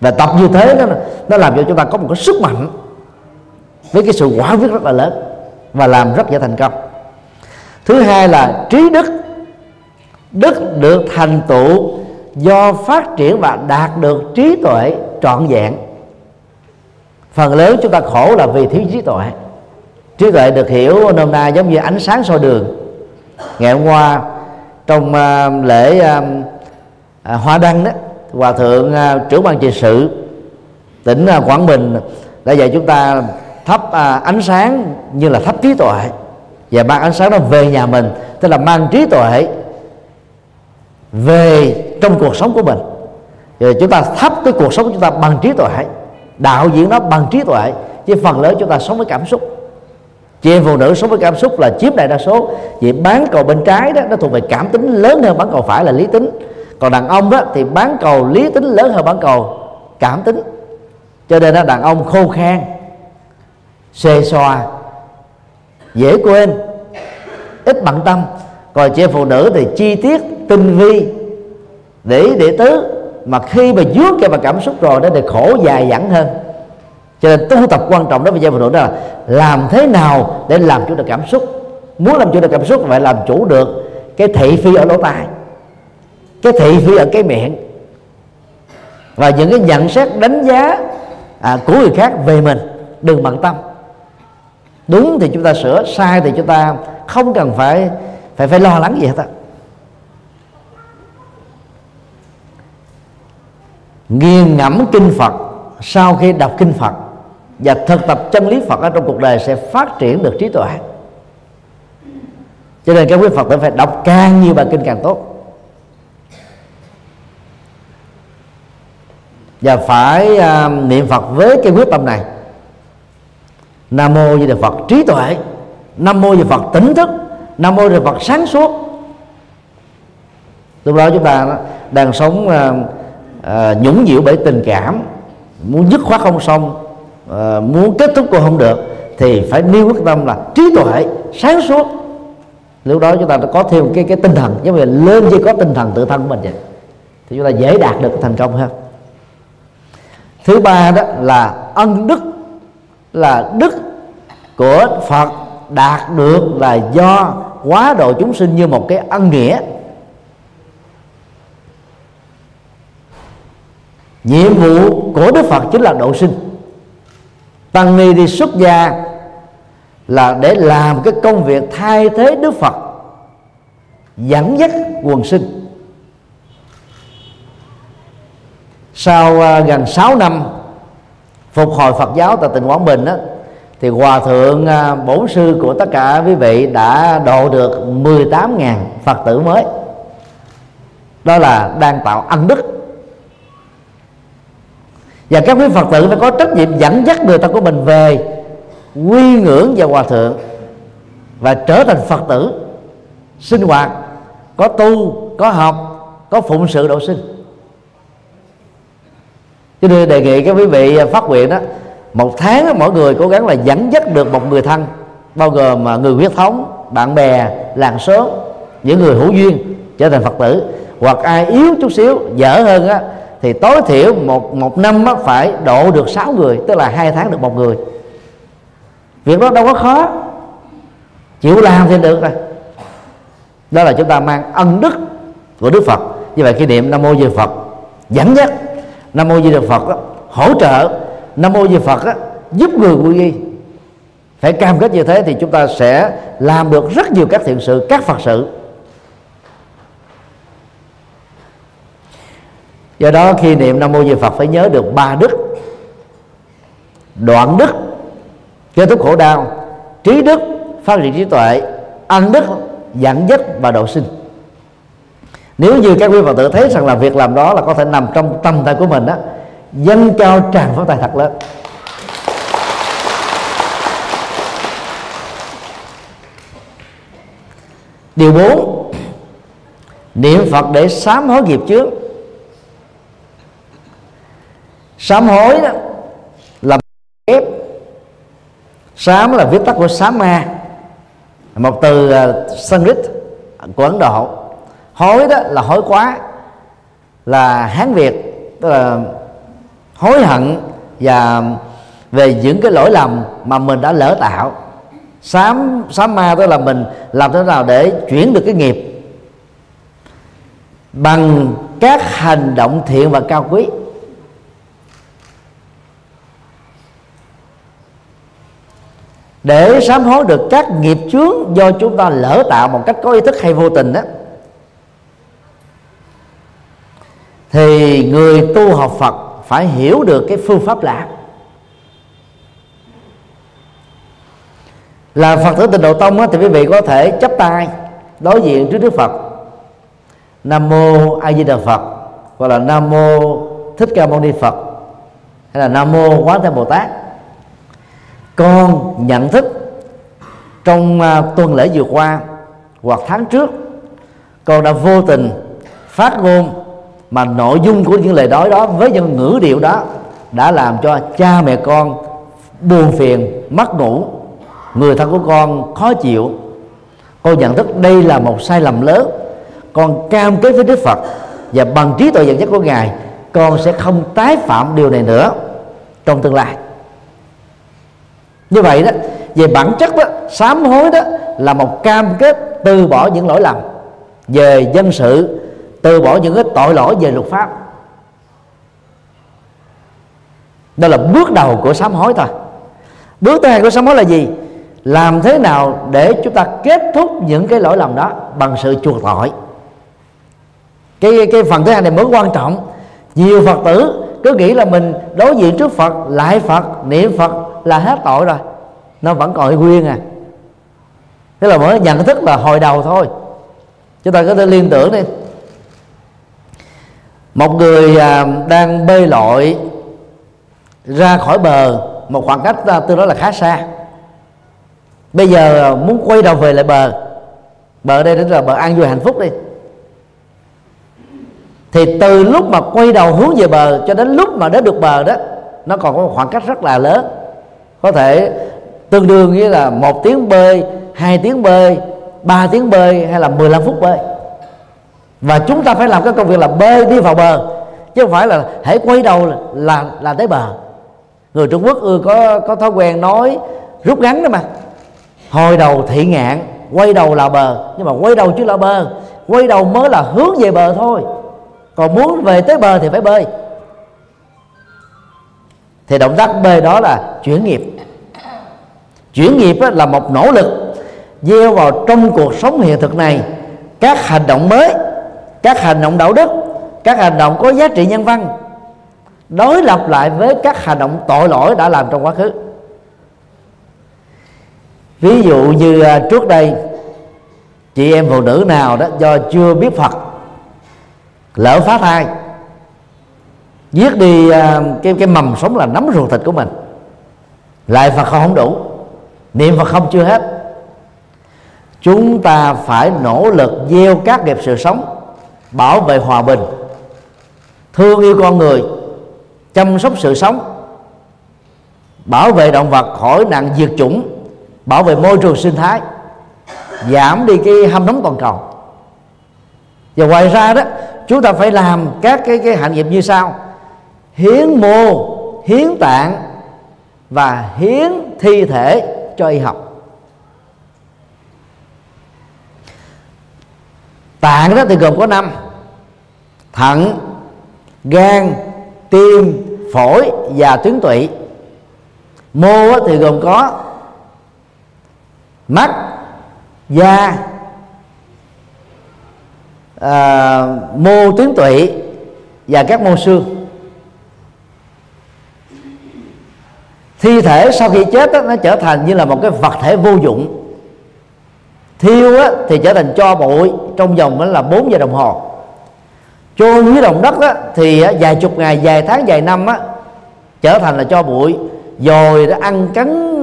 Và tập như thế nó nó làm cho chúng ta có một cái sức mạnh với cái sự quả quyết rất là lớn và làm rất dễ thành công. Thứ hai là trí đức. Đức được thành tựu do phát triển và đạt được trí tuệ trọn vẹn. Phần lớn chúng ta khổ là vì thiếu trí tuệ. Trí tuệ được hiểu nôm na giống như ánh sáng soi đường. Ngày hôm qua trong uh, lễ uh, uh, hoa đăng đó hòa thượng uh, trưởng ban trị sự tỉnh uh, quảng bình đã dạy chúng ta thắp à, ánh sáng như là thắp trí tuệ. Và mang ánh sáng đó về nhà mình tức là mang trí tuệ về trong cuộc sống của mình. Rồi chúng ta thắp cái cuộc sống của chúng ta bằng trí tuệ. Đạo diễn nó bằng trí tuệ chứ phần lớn chúng ta sống với cảm xúc. Chị em phụ nữ sống với cảm xúc là chiếm đại đa số. Vì bán cầu bên trái đó nó thuộc về cảm tính lớn hơn bán cầu phải là lý tính. Còn đàn ông đó thì bán cầu lý tính lớn hơn bán cầu cảm tính. Cho nên là đàn ông khô khan xê xoa. Dễ quên. Ít bận tâm. Còn chị em phụ nữ thì chi tiết tinh vi. Để để tứ. Mà khi mà dướng cái mà cảm xúc rồi đó thì khổ dài dẳng hơn. Cho nên tu tập quan trọng đó với gia phụ nữ đó là làm thế nào để làm chủ được cảm xúc. Muốn làm chủ được cảm xúc phải làm chủ được cái thị phi ở lỗ tai cái thị phi ở cái miệng. Và những cái nhận xét đánh giá à, của người khác về mình đừng bận tâm đúng thì chúng ta sửa sai thì chúng ta không cần phải phải phải lo lắng gì hết á. Nghiền ngẫm kinh Phật sau khi đọc kinh Phật và thực tập chân lý Phật ở trong cuộc đời sẽ phát triển được trí tuệ. Cho nên các quý Phật tử phải đọc càng nhiều bài kinh càng tốt. Và phải uh, niệm Phật với cái quyết tâm này. Nam mô Di Đà Phật trí tuệ. Nam mô Di Đà Phật tỉnh thức. Nam mô Di Đà Phật sáng suốt. Lúc đó chúng ta đang sống uh, uh, nhũng nhiễu bởi tình cảm. Muốn dứt khoát không xong uh, muốn kết thúc cũng không được thì phải nêu quyết tâm là trí tuệ sáng suốt. Lúc đó chúng ta có thêm cái cái tinh thần giống như lên chỉ có tinh thần tự thân của mình vậy. Thì chúng ta dễ đạt được thành công hơn thứ ba đó là ân đức là đức của phật đạt được là do quá độ chúng sinh như một cái ân nghĩa. Nhiệm vụ của đức phật chính là độ sinh. Tăng ni đi xuất gia là để làm cái công việc thay thế đức phật, dẫn dắt quần sinh. Sau à, gần 6 năm phục hồi Phật giáo tại tỉnh Quảng Bình đó, thì hòa thượng à, bổn sư của tất cả quý vị đã độ được 18.000 Phật tử mới. Đó là đang tạo ân đức. Và các quý Phật tử phải có trách nhiệm dẫn dắt người ta của mình về quy ngưỡng và hòa thượng và trở thành Phật tử sinh hoạt có tu có học có phụng sự độ sinh cho nên đề nghị các quý vị à, phát nguyện đó một tháng mỗi người cố gắng là dẫn dắt được một người thân bao gồm à, người huyết thống bạn bè làng xóm những người hữu duyên trở thành phật tử. Hoặc ai yếu chút xíu dở hơn á thì tối thiểu một một năm á, phải độ được 6 người tức là hai tháng được một người. Việc đó đâu có khó. Chịu làm thì được rồi. Đó là chúng ta mang ân đức của đức phật. Như vậy khi niệm nam mô di phật dẫn dắt nam mô di đà phật đó, hỗ trợ nam mô di phật đó, giúp người quy y. Phải cam kết như thế thì chúng ta sẽ làm được rất nhiều các thiện sự các phật sự. Do đó khi niệm nam mô di phật phải nhớ được ba đức. Đoạn đức kết thúc khổ đau trí đức phát triển trí tuệ ăn đức dẫn dắt và độ sinh nếu như các quý phật tử thấy rằng là việc làm đó là có thể nằm trong tâm tay của mình đó dân cao tràn pháp tài thật lớn. Điều bốn, niệm phật để sám hối nghiệp trước sám hối đó là ép sám là viết tắt của sám ma, một từ à, sanskrit của ấn độ hối đó là hối quá, là hán việt, tức là hối hận và về những cái lỗi lầm mà mình đã lỡ tạo. Sám sám ma tức là mình làm thế nào để chuyển được cái nghiệp bằng các hành động thiện và cao quý. Để sám hối được các nghiệp chướng do chúng ta lỡ tạo một cách có ý thức hay vô tình đó thì người tu học Phật phải hiểu được cái phương pháp làm. Là Phật tử tịnh độ tông á, thì quý vị có thể chấp tay đối diện trước Đức Phật. Nam mô A Di Đà Phật hoặc là Nam mô Thích Ca Mâu Ni Phật hay là Nam mô Quán Thế Bồ Tát. Con nhận thức trong uh, tuần lễ vừa qua hoặc tháng trước con đã vô tình phát ngôn mà nội dung của những lời nói đó với những ngữ điệu đó đã làm cho cha mẹ con buồn phiền, mất ngủ. Người thân của con khó chịu. Con nhận thức đây là một sai lầm lớn. Con cam kết với đức phật và bằng trí tuệ dẫn dắt của ngài, con sẽ không tái phạm điều này nữa trong tương lai. Như vậy đó, về bản chất đó, sám hối đó là một cam kết từ bỏ những lỗi lầm. Về dân sự từ bỏ những cái tội lỗi về luật pháp. Đó là bước đầu của sám hối thôi. Bước thứ hai của sám hối là gì? Làm thế nào để chúng ta kết thúc những cái lỗi lầm đó bằng sự chuộc tội? Cái cái phần thứ hai này mới quan trọng. Nhiều phật tử cứ nghĩ là mình đối diện trước phật, lại phật, niệm phật là hết tội rồi. Nó vẫn còn nguyên à. Thế là mới nhận thức là hồi đầu thôi. Chúng ta có thể liên tưởng đi một người à, đang bơi lội ra khỏi bờ, một khoảng cách à, tương đối là khá xa. Bây giờ à, muốn quay đầu về lại bờ. Bờ đây đến là bờ an vui hạnh phúc đi. Thì từ lúc mà quay đầu hướng về bờ cho đến lúc mà đến được bờ đó, nó còn có một khoảng cách rất là lớn. Có thể tương đương với là một tiếng bơi hai tiếng bơi ba tiếng bơi hay là 15 phút bơi và chúng ta phải làm cái công việc là bơi đi vào bờ chứ không phải là hãy quay đầu là là, là tới bờ. Người Trung Quốc ưa có có thói quen nói rút ngắn đó mà. Hồi đầu thị ngạn quay đầu là bờ nhưng mà quay đầu chứ là bờ. Quay đầu mới là hướng về bờ thôi. Còn muốn về tới bờ thì phải bơi. Thì động tác bơi đó là chuyển nghiệp. Chuyển nghiệp là một nỗ lực gieo vào trong cuộc sống hiện thực này các hành động mới các hành động đạo đức, các hành động có giá trị nhân văn, đối lập lại với các hành động tội lỗi đã làm trong quá khứ. Ví dụ như à, trước đây, chị em phụ nữ nào đó do chưa biết phật, lỡ phá thai, giết đi à, cái cái mầm sống là nắm ruột thịt của mình, lại phật không đủ, niệm phật không chưa hết. Chúng ta phải nỗ lực gieo các nghiệp sự sống bảo vệ hòa bình, thương yêu con người, chăm sóc sự sống, bảo vệ động vật khỏi nạn diệt chủng, bảo vệ môi trường sinh thái, giảm đi cái hâm nóng toàn cầu. Và ngoài ra đó, chúng ta phải làm các cái cái hạnh nghiệp như sau. Hiến mô, hiến tạng và hiến thi thể cho y học. Tạng đó thì gồm có năm. Thận gan tim phổi và tuyến tụy. Mô thì gồm có mắt da à, mô tuyến tụy và các mô xương. Thi thể sau khi chết đó, nó trở thành như là một cái vật thể vô dụng thiêu á, thì trở thành cho bụi trong vòng là 4 giờ đồng hồ. Chôn dưới lòng đất á, thì á, vài chục ngày vài tháng vài năm á, trở thành là cho bụi. Rồi đã ăn cắn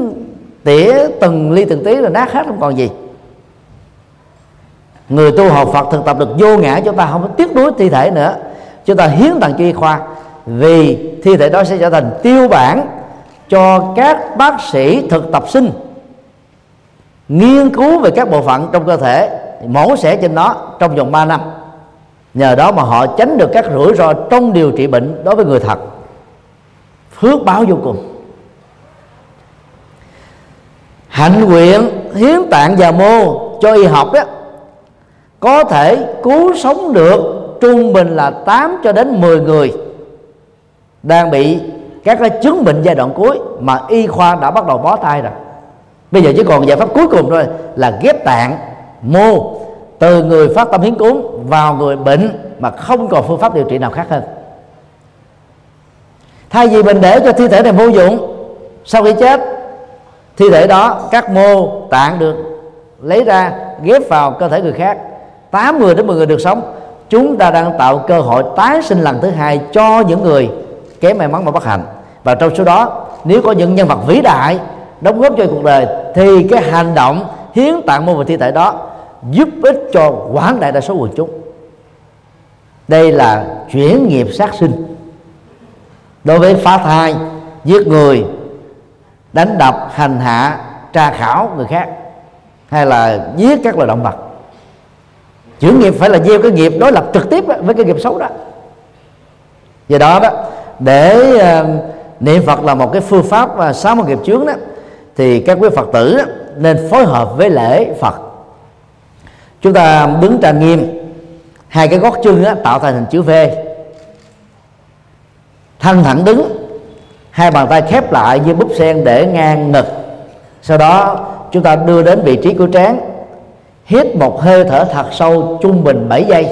tỉa từng ly từng tí là nát hết không còn gì. Người tu học Phật thực tập được vô ngã chúng ta không có tiếc nuối thi thể nữa. Chúng ta hiến tặng cho y khoa. Vì thi thể đó sẽ trở thành tiêu bản cho các bác sĩ thực tập sinh nghiên cứu về các bộ phận trong cơ thể, mổ xẻ trên nó trong vòng 3 năm. Nhờ đó mà họ tránh được các rủi ro trong điều trị bệnh đối với người thật. Phước báo vô cùng. Hạnh nguyện hiến tạng và mô cho y học đó có thể cứu sống được, trung bình là 8 cho đến 10 người đang bị các cái chứng bệnh giai đoạn cuối mà y khoa đã bắt đầu bó tay rồi bây giờ chỉ còn giải pháp cuối cùng thôi là ghép tạng mô từ người phát tâm hiến cúng vào người bệnh mà không còn phương pháp điều trị nào khác hơn. Thay vì mình để cho thi thể này vô dụng, sau khi chết, thi thể đó, các mô tạng được lấy ra, ghép vào cơ thể người khác. 8 người đến 10 người được sống. Chúng ta đang tạo cơ hội tái sinh lần thứ hai cho những người kém may mắn và bất hạnh. Và trong số đó, nếu có những nhân vật vĩ đại đóng góp cho cuộc đời thì cái hành động hiến tặng mô hình thi thể đó giúp ích cho quảng đại đa số quần chúng. Đây là chuyển nghiệp sát sinh. Đối với phá thai giết người đánh đập hành hạ tra khảo người khác hay là giết các loài động vật. Chuyển nghiệp phải là gieo cái nghiệp đối lập trực tiếp với cái nghiệp xấu đó. Do đó đó để uh, niệm phật là một cái phương pháp uh, sáu một nghiệp chướng đó thì các quý phật tử nên phối hợp với lễ phật. Chúng ta đứng trang nghiêm, hai cái gót chân tạo thành hình chữ V. Thân thẳng đứng, hai bàn tay khép lại như búp sen để ngang ngực. Sau đó, chúng ta đưa đến vị trí của trán, hít một hơi thở thật sâu trung bình 7 giây.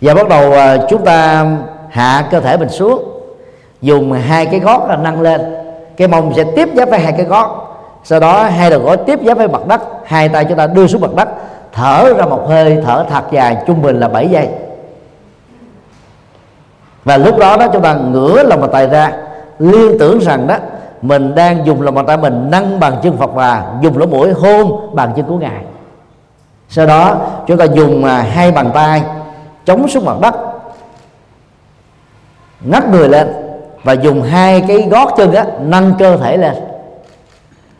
Và bắt đầu à, chúng ta hạ cơ thể mình xuống, dùng hai cái gót là nâng lên cái mông sẽ tiếp giáp với hai cái gót. Sau đó hai đầu gối tiếp giáp với mặt đất. Hai tay chúng ta đưa xuống mặt đất. Thở ra một hơi, thở thật dài, trung bình là 7 giây. Và lúc đó đó chúng ta ngửa lòng bàn tay ra, liên tưởng rằng đó, mình đang dùng lòng bàn tay mình nâng bằng chân Phật và dùng lỗ mũi hôn bàn chân của ngài. Sau đó, chúng ta dùng à, hai bàn tay chống xuống mặt đất, ngắt người lên và dùng hai cái gót chân á nâng cơ thể lên.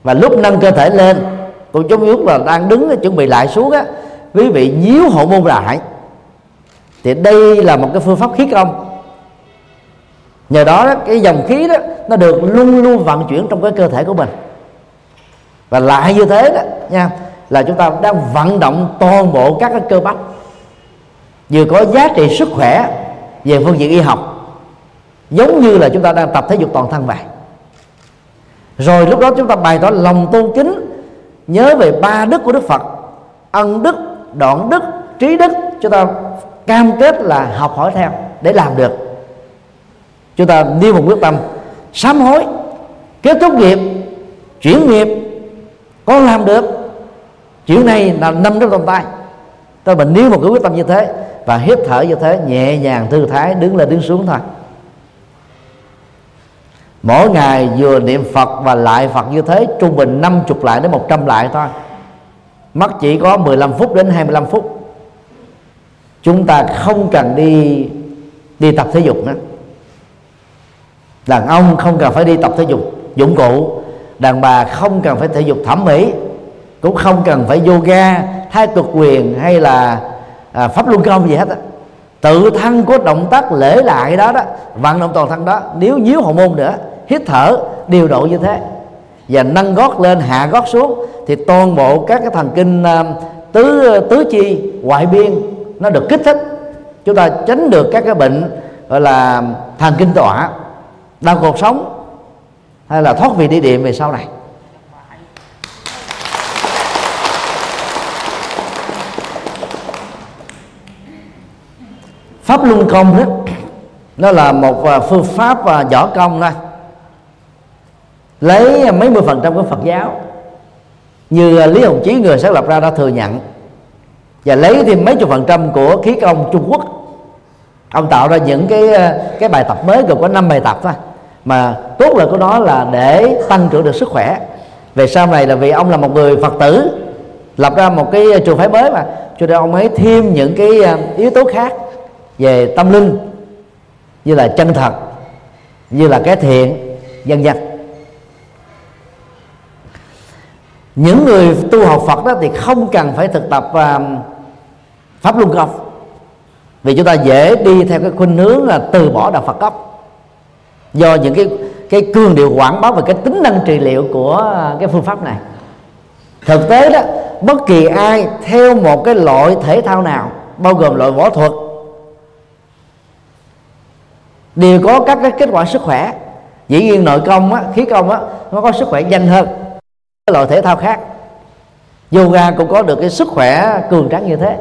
Và lúc nâng cơ thể lên cũng giống như là đang đứng chuẩn bị lại xuống á quý vị nhíu hộ môn lại thì đây là một cái phương pháp khí công nhờ đó, cái dòng khí đó nó được luôn luôn vận chuyển trong cái cơ thể của mình. Và lại như thế đó nha là chúng ta đang vận động toàn bộ các cái cơ bắp. Vừa có giá trị sức khỏe về phương diện y học giống như là chúng ta đang tập thể dục toàn thân vậy. Rồi lúc đó chúng ta bày tỏ lòng tôn kính, nhớ về ba đức của đức phật, ân đức, đoạn đức, trí đức. Chúng ta cam kết là học hỏi theo để làm được. Chúng ta nêu một quyết tâm, sám hối, kết thúc nghiệp, chuyển nghiệp con làm được. Chuyện này là nằm trong tầm tay. Tôi mình nêu một cái quyết tâm như thế và hít thở như thế, nhẹ nhàng thư thái, đứng lên, đứng xuống thôi mỗi ngày vừa niệm Phật và lại Phật như thế trung bình 50 lại đến 100 lại thôi. Mất chỉ có 15 phút đến 25 phút. Chúng ta không cần đi đi tập thể dục nữa. Đàn ông không cần phải đi tập thể dục dụng cụ. Đàn bà không cần phải thể dục thẩm mỹ cũng không cần phải yoga thái cực quyền hay là à, pháp luân công gì hết á. Tự thân của động tác lễ lại đó đó vận động toàn thân đó nếu nhíu hậu môn nữa hít thở, điều độ như thế. Và nâng gót lên, hạ gót xuống, thì toàn bộ các cái thần kinh à, tứ tứ chi, ngoại biên, nó được kích thích. Chúng ta tránh được các cái bệnh, gọi là, thần kinh tọa, đau cuộc sống, hay là thoát vị đi điện về sau này. Pháp luân công đó, nó là một à, phương pháp à, võ công thôi lấy mấy mươi phần trăm của Phật giáo. Như à, Lý Hồng Chí người sáng lập ra đã thừa nhận. Và lấy thêm mấy chục phần trăm của khí công Trung Quốc. Ông tạo ra những cái à, cái bài tập mới gồm có năm bài tập thôi. Mà tốt lợi của nó là để tăng trưởng được sức khỏe. Về sau này là vì ông là một người phật tử, lập ra một cái trường phái mới mà. Cho nên ông ấy thêm những cái à, yếu tố khác về tâm linh, như là chân thật, như là cái thiện dân dân những người tu học Phật đó thì không cần phải thực tập uh, pháp luân công vì chúng ta dễ đi theo cái khuynh hướng là từ bỏ đạo Phật gốc. Do những cái cái cương điệu quảng bá về cái tính năng trị liệu của cái phương pháp này. Thực tế đó bất kỳ ai theo một cái loại thể thao nào bao gồm loại võ thuật đều có các cái kết quả sức khỏe. Dĩ nhiên nội công á, khí công á, nó có sức khỏe nhanh hơn cái loại thể thao khác. Yoga cũng có được cái sức khỏe cường tráng như thế.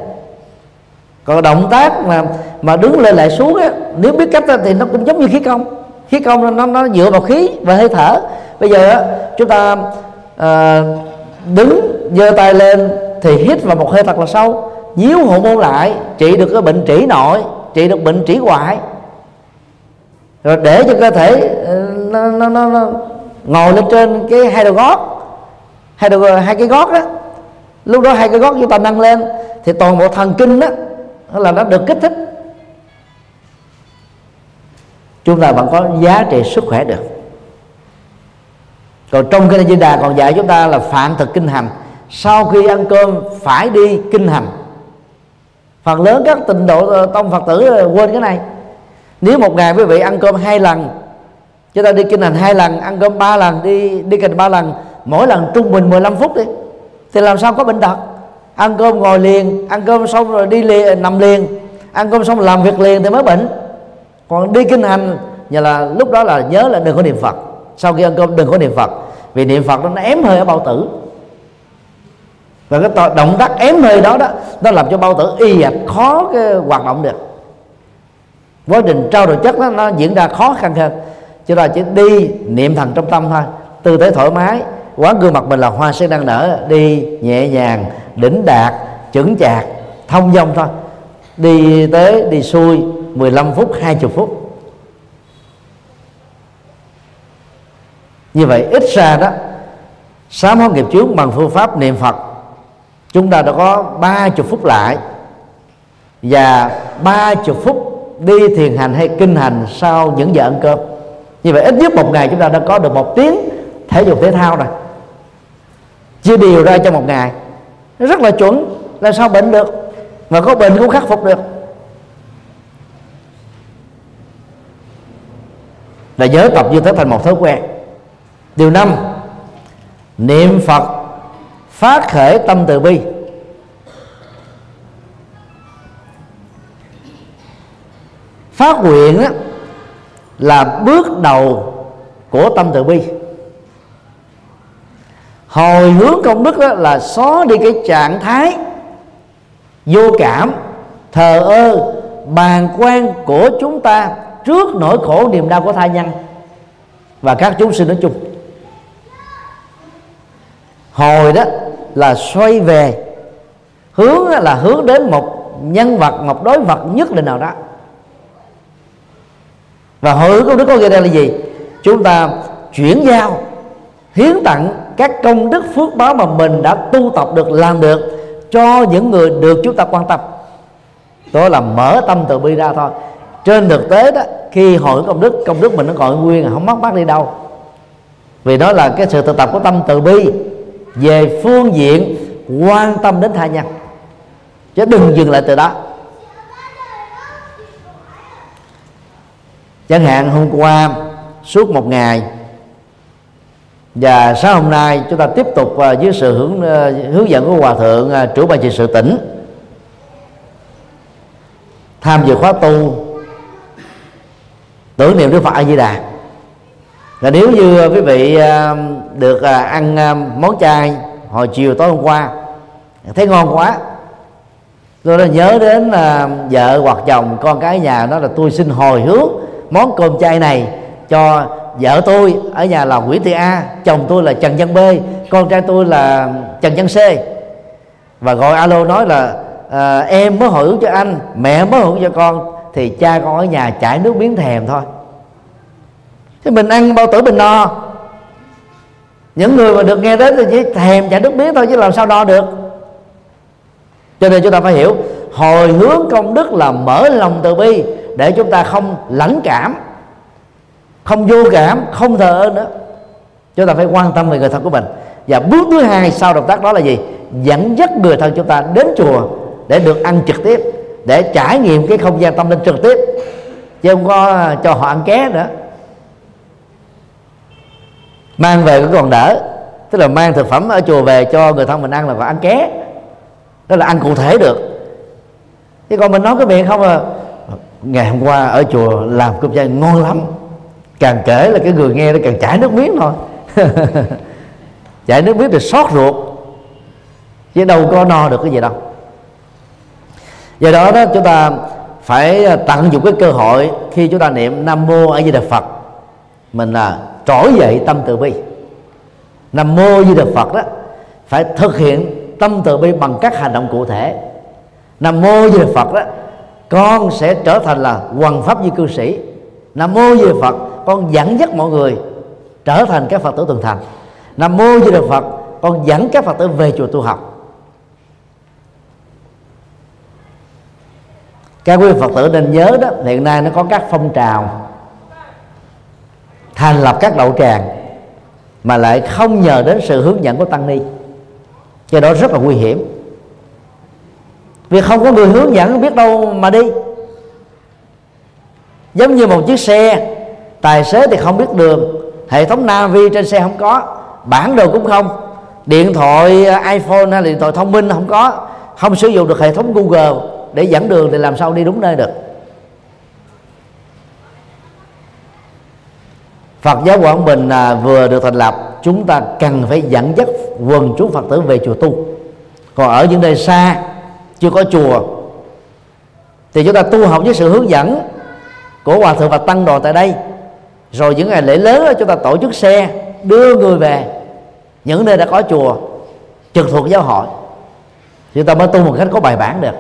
Còn động tác mà mà đứng lên lại xuống á, nếu biết cách thì nó cũng giống như khí công. Khí công nó nó dựa vào khí và hơi thở. Bây giờ chúng ta à, đứng giơ tay lên thì hít vào một hơi thật là sâu nhíu hậu môn lại trị được cái bệnh trĩ nội trị được bệnh trĩ ngoại rồi để cho cơ thể ờ, nó, nó, nó, nó ngồi lên trên cái hai đầu gót hai đầu ờ, hai cái gót đó. Lúc đó hai cái gót chúng ta nâng lên, thì toàn bộ thần kinh đó là nó được kích thích. Chúng ta vẫn có giá trị sức khỏe được. Còn trong kinh Di Đà còn dạy chúng ta là phạm thực kinh hành. Sau khi ăn cơm, phải đi kinh hành. Phần lớn các tịnh độ ờ, tông phật tử ờ, quên cái này. Nếu một ngày quý vị ăn cơm hai lần, chúng ta đi kinh hành hai lần, ăn cơm ba lần, đi đi kinh ba lần mỗi lần trung bình 15 phút đi thì làm sao có bệnh tật? Ăn cơm ngồi liền ăn cơm xong rồi đi liền nằm liền. Ăn cơm xong làm việc liền thì mới bệnh. Còn đi kinh hành nhà là lúc đó là nhớ là đừng có niệm phật. Sau khi ăn cơm đừng có niệm phật vì niệm phật nó ém hơi ở bao tử. Và cái động tác ém hơi đó đó nó làm cho bao tử y ạch khó cái hoạt động được. Quá trình trao đổi chất đó, nó diễn ra khó khăn hơn. Cho là chỉ đi niệm thần trong tâm thôi tư thế thoải mái quán gương mặt mình là hoa sen đang nở, đi nhẹ nhàng, đỉnh đạt, chững chạc, thông dong thôi. Đi tới, đi xuôi 15 phút 20 phút. Như vậy, ít ra đó, sám hối nghiệp chướng bằng phương pháp niệm phật, chúng ta đã có ba chục phút lại. Và ba chục phút đi thiền hành hay kinh hành sau những giờ ăn cơm. Như vậy, ít nhất một ngày chúng ta đã có được một tiếng thể dục thể thao rồi chia đều ra trong một ngày. Nó rất là chuẩn, là sao bệnh được? Mà có bệnh cũng khắc phục được. Là nhớ tập như thế thành một thói quen. Điều năm, niệm phật phát khởi tâm từ bi. Phát nguyện là bước đầu của tâm từ bi hồi hướng công đức đó là xóa đi cái trạng thái vô cảm, thờ ơ bàn quan của chúng ta trước nỗi khổ niềm đau của thai nhân. Và các chúng sinh nói chung, hồi đó là xoay về, hướng là hướng đến một nhân vật, một đối vật nhất định nào đó. Và hồi hướng công đức có nghĩa là gì? Chúng ta chuyển giao, hiến tặng các công đức phước báo mà mình đã tu tập được, làm được cho những người được chúng ta quan tâm. Đó là mở tâm từ bi ra thôi. Trên thực tế đó, khi hội công đức công đức mình nó còn nguyên, không mất bắt đi đâu. Vì đó là cái sự thực tập của tâm từ bi về phương diện quan tâm đến tha nhân. Chứ đừng dừng lại từ đó. Chẳng hạn hôm qua, suốt một ngày và sáng hôm nay chúng ta tiếp tục à, dưới sự hướng à, hướng dẫn của hòa thượng à, trưởng ban trị sự tỉnh. Tham dự khóa tu, tưởng niệm đức phật a di đà. Và nếu như quý vị được ăn món chay hồi chiều tối hôm qua, thấy ngon quá, tôi đã nhớ đến vợ hoặc chồng, con cái nhà đó là tôi xin hồi hướng món cơm chay này cho vợ tôi ở nhà là Nguyễn Thị A chồng tôi là Trần Văn B con trai tôi là Trần Văn C. Và gọi alo nói là à, em mới hồi cho anh mẹ mới hồi cho con thì cha con ở nhà chảy nước miếng thèm thôi. Thế mình ăn bao tử mình no. Những người mà được nghe đến thì chỉ thèm chảy nước miếng thôi chứ làm sao đo được. Cho nên chúng ta phải hiểu hồi hướng công đức là mở lòng từ bi để chúng ta không lãnh cảm không vô cảm, không thờ ơ nữa. Chúng ta phải quan tâm về người thân của mình. Và bước thứ hai sau động tác đó là gì? Dẫn dắt người thân chúng ta đến chùa để được ăn trực tiếp, để trải nghiệm cái không gian tâm linh trực tiếp. Chứ không có cho họ ăn ké nữa. Mang về cũng còn đỡ, tức là mang thực phẩm ở chùa về cho người thân mình ăn là phải ăn ké. Đó là ăn cụ thể được. Chứ còn mình nói cái miệng không à. Ngày hôm qua ở chùa làm cơm chay ngon lắm càng kể là cái người nghe nó càng chảy nước miếng thôi. <laughs> Chảy nước miếng thì xót ruột. Chứ đâu có no được cái gì đâu. Do đó đó, chúng ta phải à, tận dụng cái cơ hội khi chúng ta niệm nam mô a di đà phật. Mình là trỗi dậy tâm từ bi. Nam mô a di đà phật đó, phải thực hiện tâm từ bi bằng các hành động cụ thể. Nam mô a di đà phật đó, con sẽ trở thành là hoàng pháp di cư sĩ nam mô di đà phật. Con dẫn dắt mọi người trở thành các phật tử tuần thành. Nam mô di đà phật. Con dẫn các phật tử về chùa tu học. Các quý phật tử nên nhớ đó, hiện nay nó có các phong trào thành lập các đậu tràng mà lại không nhờ đến sự hướng dẫn của tăng ni. Cho đó rất là nguy hiểm. Vì không có người hướng dẫn, biết đâu mà đi giống như một chiếc xe. Tài xế thì không biết đường. Hệ thống navi trên xe không có. Bản đồ cũng không. Điện thoại à, iphone hay là điện thoại thông minh không có. Không sử dụng được hệ thống google để dẫn đường thì làm sao đi đúng nơi được. Phật giáo Quảng Bình à, vừa được thành lập, chúng ta cần phải dẫn dắt quần chúng Phật tử về chùa tu. Còn ở những nơi xa, chưa có chùa, thì chúng ta tu học với sự hướng dẫn của hòa thượng và tăng đoàn tại đây. Rồi những ngày lễ lớn đó, chúng ta tổ chức xe đưa người về những nơi đã có chùa trực thuộc giáo hội. Chúng ta mới tu một cách có bài bản được.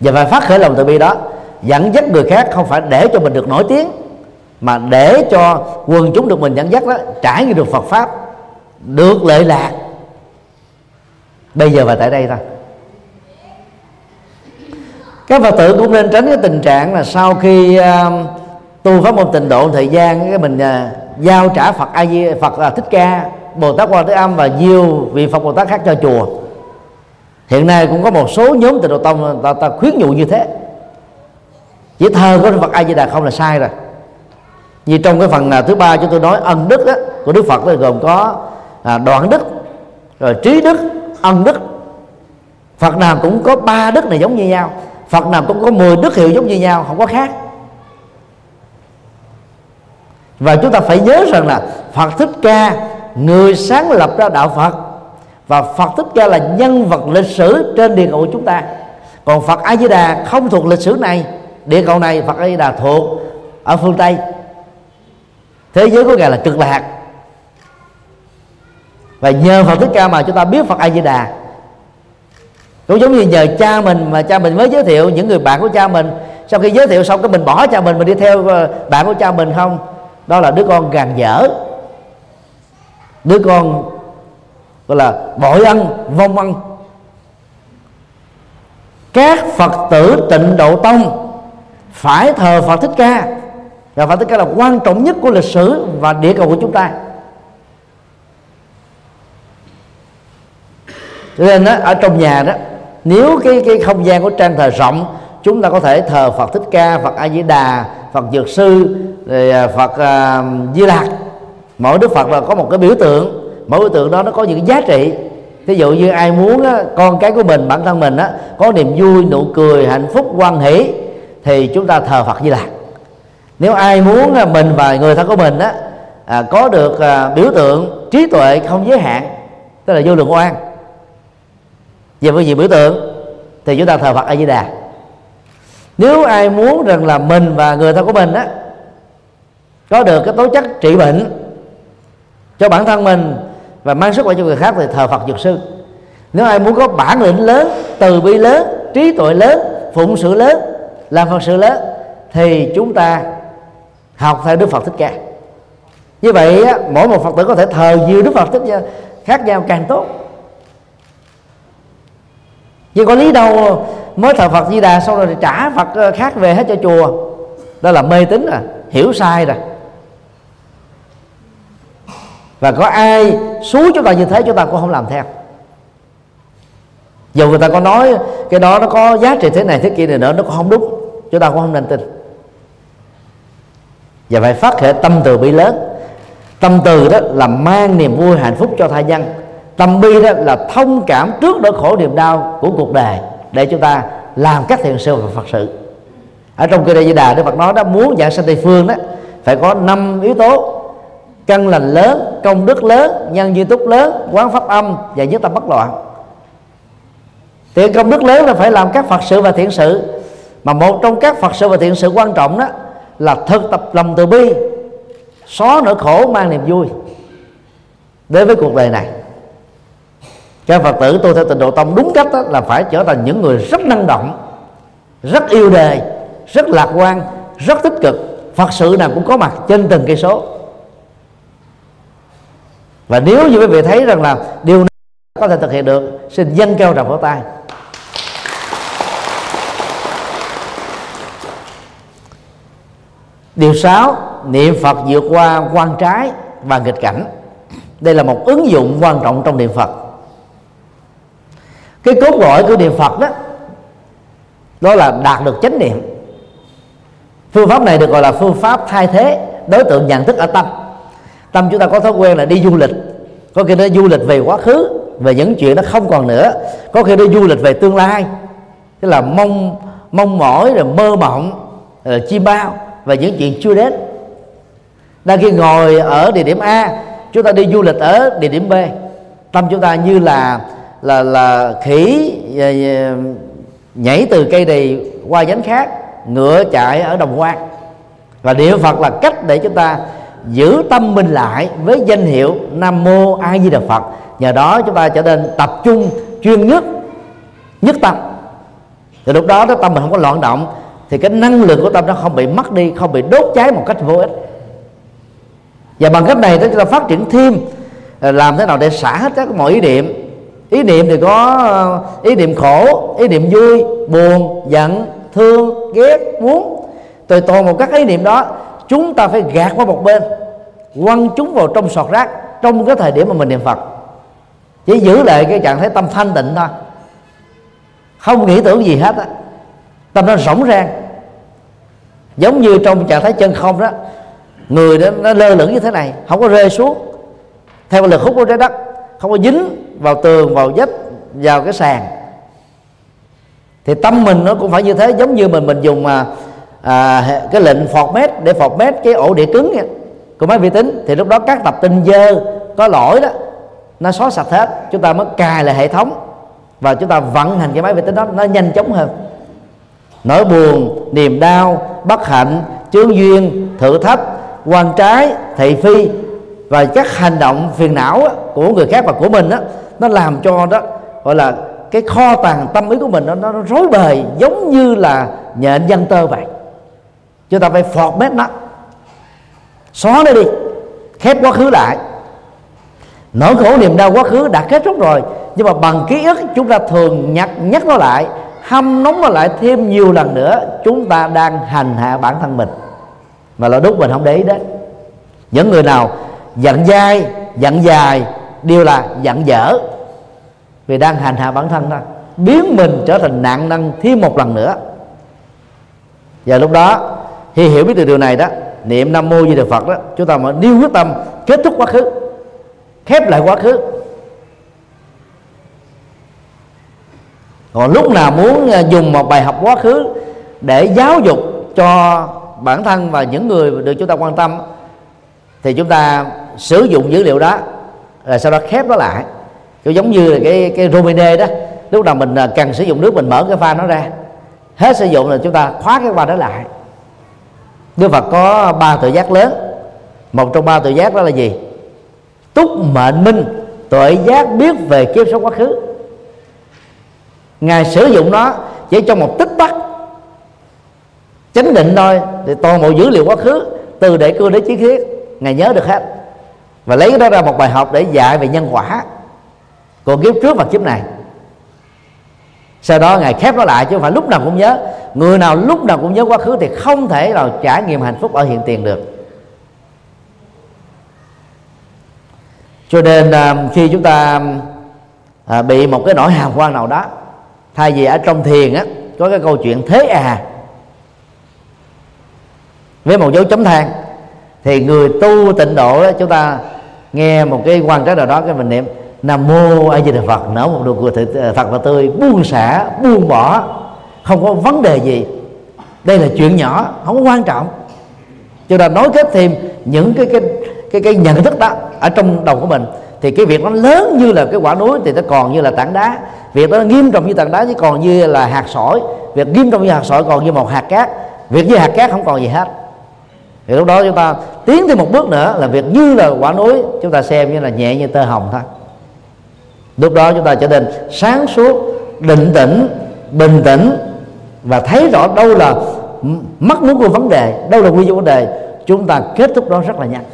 Và phải phát khởi lòng từ bi đó dẫn dắt người khác không phải để cho mình được nổi tiếng mà để cho quần chúng được mình dẫn dắt đó trải nghiệm được Phật pháp được lợi lạc. Bây giờ và tại đây thôi các phật tử cũng nên tránh cái tình trạng là sau khi uh, tu pháp môn tịnh độ thời gian cái mình uh, giao trả phật a di phật là thích ca bồ tát quan thế âm và nhiều vị phật bồ tát khác cho chùa. Hiện nay cũng có một số nhóm tịnh độ tông ta, ta khuyến dụ như thế. Chỉ thờ của phật a di đà không là sai rồi. Như trong cái phần à, thứ ba chúng tôi nói ân đức á, của đức phật là gồm có à, đoạn đức rồi trí đức ân đức. Phật nào cũng có ba đức này giống như nhau phật nào cũng có 10 đức hiệu giống như nhau, không có khác. Và chúng ta phải nhớ rằng là phật thích ca, người sáng lập ra đạo phật, và phật thích ca là nhân vật lịch sử trên địa cầu của chúng ta. Còn phật a di đà không thuộc lịch sử này, địa cầu này phật a di đà thuộc ở phương tây. Thế giới của ngài là cực lạc. Và nhờ phật thích ca mà chúng ta biết phật a di đà cũng giống như nhờ cha mình mà cha mình mới giới thiệu những người bạn của cha mình. Sau khi giới thiệu xong cái mình bỏ cha mình mình đi theo ờ, bạn của cha mình không? Đó là đứa con gàn dở. Đứa con gọi là bội ăn vong ăn. Các phật tử tịnh độ tông phải thờ phật thích ca. Và phật thích ca là quan trọng nhất của lịch sử và địa cầu của chúng ta. Cho nên đó, ở trong nhà đó nếu cái cái không gian của trang thờ rộng chúng ta có thể thờ Phật Thích Ca, Phật A Di Đà, Phật Dược Sư, rồi à, Phật uh, Di Lặc. Mỗi Đức Phật là có một cái biểu tượng, mỗi biểu tượng đó nó có những giá trị. Ví dụ như ai muốn á, con cái của mình, bản thân mình á, có niềm vui, nụ cười, hạnh phúc, quan hỷ thì chúng ta thờ Phật Di Lặc. Nếu ai muốn mình và người thân của mình á, à, có được à, biểu tượng trí tuệ không giới hạn, tức là vô lượng oan về phương diện biểu tượng, thì chúng ta thờ phật a di đà nếu ai muốn rằng là mình và người thân của mình á, có được cái tố chất trị bệnh cho bản thân mình và mang sức khỏe cho người khác thì thờ phật dược sư. Nếu ai muốn có bản lĩnh lớn, từ bi lớn, trí tuệ lớn, phụng sự lớn, làm phật sự lớn, thì chúng ta học theo đức phật thích ca. Như vậy mỗi một phật tử có thể thờ nhiều đức phật thích khác nhau càng tốt nhưng có lý đâu, mới thờ phật di đà xong rồi trả phật ờ, khác về hết cho chùa. Đó là mê tín à hiểu sai rồi. Và có ai xúi chúng ta như thế, chúng ta cũng không làm theo. Dù người ta có nói cái đó nó có giá trị thế này, thế kia này nữa, nó cũng không đúng. Chúng ta cũng không nên tin. Và phải phát khởi tâm từ bi lớn. Tâm từ đó là mang niềm vui hạnh phúc cho tha nhân tâm bi đó là thông cảm trước nỗi khổ niềm đau của cuộc đời để chúng ta làm các thiện sự và phật sự. Ở trong kinh Đại Di Đà, Đức Phật nói đó, muốn giảng sanh tây phương đó, phải có năm yếu tố. Căn lành lớn, công đức lớn, nhân duy túc lớn, quán pháp âm và nhất tâm bất loạn. Thì công đức lớn là phải làm các phật sự và thiện sự. Mà một trong các phật sự và thiện sự quan trọng đó là thực tập lòng từ bi, xóa nỗi khổ mang niềm vui đối với cuộc đời này các phật tử tu theo tịnh độ tông đúng cách đó là phải trở thành những người rất năng động, rất yêu đời rất lạc quan, rất tích cực. Phật sự nào cũng có mặt trên từng cây số. Và nếu như quý vị thấy rằng là điều này có thể thực hiện được, xin dân cao tràng vỗ tay. Điều sáu, niệm phật vượt qua quan trái và nghịch cảnh. Đây là một ứng dụng quan trọng trong niệm phật cái cốt lõi của niệm phật đó đó là đạt được chánh niệm. Phương pháp này được gọi là phương pháp thay thế đối tượng nhận thức ở tâm. Tâm chúng ta có thói quen là đi du lịch. Có khi nó du lịch về quá khứ, về những chuyện nó không còn nữa. Có khi nó du lịch về tương lai. Tức là mong mong mỏi, rồi mơ mộng, rồi chi bao và những chuyện chưa đến. Đang khi ngồi ở địa điểm A, chúng ta đi du lịch ở địa điểm B. Tâm chúng ta như là là là khỉ ờ, ờ, nhảy từ cây này qua nhánh khác, ngựa chạy ở đồng quan. Và niệm phật là cách để chúng ta giữ tâm mình lại với danh hiệu nam mô a di đà phật. Nhờ đó chúng ta trở nên tập trung, chuyên nhất nhất tâm. Thì lúc đó cái tâm mình không có loạn động, thì cái năng lượng của tâm nó không bị mất đi, không bị đốt cháy một cách vô ích. Và bằng cách này đó chúng ta phát triển thêm ờ, làm thế nào để xả hết các mọi ý niệm ý niệm thì có ờ, ý niệm khổ, ý niệm vui, buồn, giận, thương, ghét, muốn. Tùy toàn một các ý niệm đó, chúng ta phải gạt qua một bên, quăng chúng vào trong sọt rác, trong cái thời điểm mà mình niệm phật. Chỉ giữ lại cái trạng thái tâm thanh tịnh thôi. Không nghĩ tưởng gì hết á. Tâm nó rỗng rang giống như trong trạng thái chân không đó, người đó nó lơ lửng như thế này, không có rơi xuống. Theo lực hút của trái đất không có dính vào tường vào vách vào cái sàn. Thì tâm mình nó cũng phải như thế giống như mình mình dùng à, à, cái lệnh format để format cái ổ đĩa cứng nha, của máy vi tính thì lúc đó các tập tin dơ có lỗi đó nó xóa sạch hết chúng ta mới cài lại hệ thống. Và chúng ta vận hành cái máy vi tính đó nó nhanh chóng hơn. Nỗi buồn niềm đau bất hạnh chướng duyên thử thách quan trái thị phi và các hành động phiền não của người khác và của mình đó, nó làm cho đó gọi là cái kho tàng tâm ý của mình nó, nó rối bời giống như là nhện dân tơ vậy. Chúng ta phải phọt mét nó. Xóa nó đi. Khép quá khứ lại. Nỗi khổ niềm đau quá khứ đã kết thúc rồi nhưng mà bằng ký ức chúng ta thường nhắc nhắc nó lại hâm nóng nó lại thêm nhiều lần nữa chúng ta đang hành hạ bản thân mình. Mà là đúc mình không để ý đến. Những người nào giận dai, giận dài đều là giận dở. Vì đang hành hạ bản thân đó biến mình trở thành nạn nhân thêm một lần nữa. Và lúc đó, khi hiểu biết được điều này đó, niệm nam mô di đà phật đó, chúng ta mới điêu quyết tâm kết thúc quá khứ, khép lại quá khứ. Còn lúc nào muốn à, dùng một bài học quá khứ để giáo dục cho bản thân và những người được chúng ta quan tâm, thì chúng ta sử dụng dữ liệu đó, rồi sau đó khép nó lại. Kiểu giống như là cái cái romine đó, lúc nào mình à, cần sử dụng nước mình mở cái pha nó ra, hết sử dụng là chúng ta khóa cái pha đó lại. Đức Phật có ba tự giác lớn. Một trong ba tự giác đó là gì? Túc mệnh minh tuệ giác biết về kiếp sống quá khứ. Ngài sử dụng nó chỉ trong một tích tắc, chánh định thôi thì toàn bộ dữ liệu quá khứ, từ đệ cư đến chí khiết ngài nhớ được hết và lấy đó ra một bài học để dạy về nhân quả. Còn kiếp trước và kiếp này. Sau đó ngài khép nó lại chứ không phải lúc nào cũng nhớ. Người nào lúc nào cũng nhớ quá khứ thì không thể nào trải nghiệm hạnh phúc ở hiện tiền được. Cho nên à, khi chúng ta à, bị một cái nỗi hàm quan nào đó, thay vì ở trong thiền á, có cái câu chuyện thế à với một dấu chấm than thì người tu tịnh độ đó, chúng ta nghe một cái quan trắc nào đó cái mình niệm nam mô a di đà phật. Nở một nụ cười thật ờ, và tươi buông xả buông bỏ không có vấn đề gì. Đây là chuyện nhỏ không có quan trọng. Cho nên nói kết thêm những cái cái cái cái nhận thức đó ở trong đầu của mình thì cái việc nó lớn như là cái quả núi thì nó còn như là tảng đá. Việc đó nghiêm trọng như tảng đá chứ còn như là hạt sỏi. Việc nghiêm trọng như hạt sỏi còn như một hạt cát. Việc như hạt cát không còn gì hết thì lúc đó chúng ta tiến thêm một bước nữa là việc như là quả núi, chúng ta xem như là nhẹ như tơ hồng thôi. Lúc đó chúng ta trở nên sáng suốt, định tĩnh, bình tĩnh và thấy rõ đâu là mắc muốn của vấn đề, đâu là nguyên nhân vấn đề. Chúng ta kết thúc đó rất là nhanh.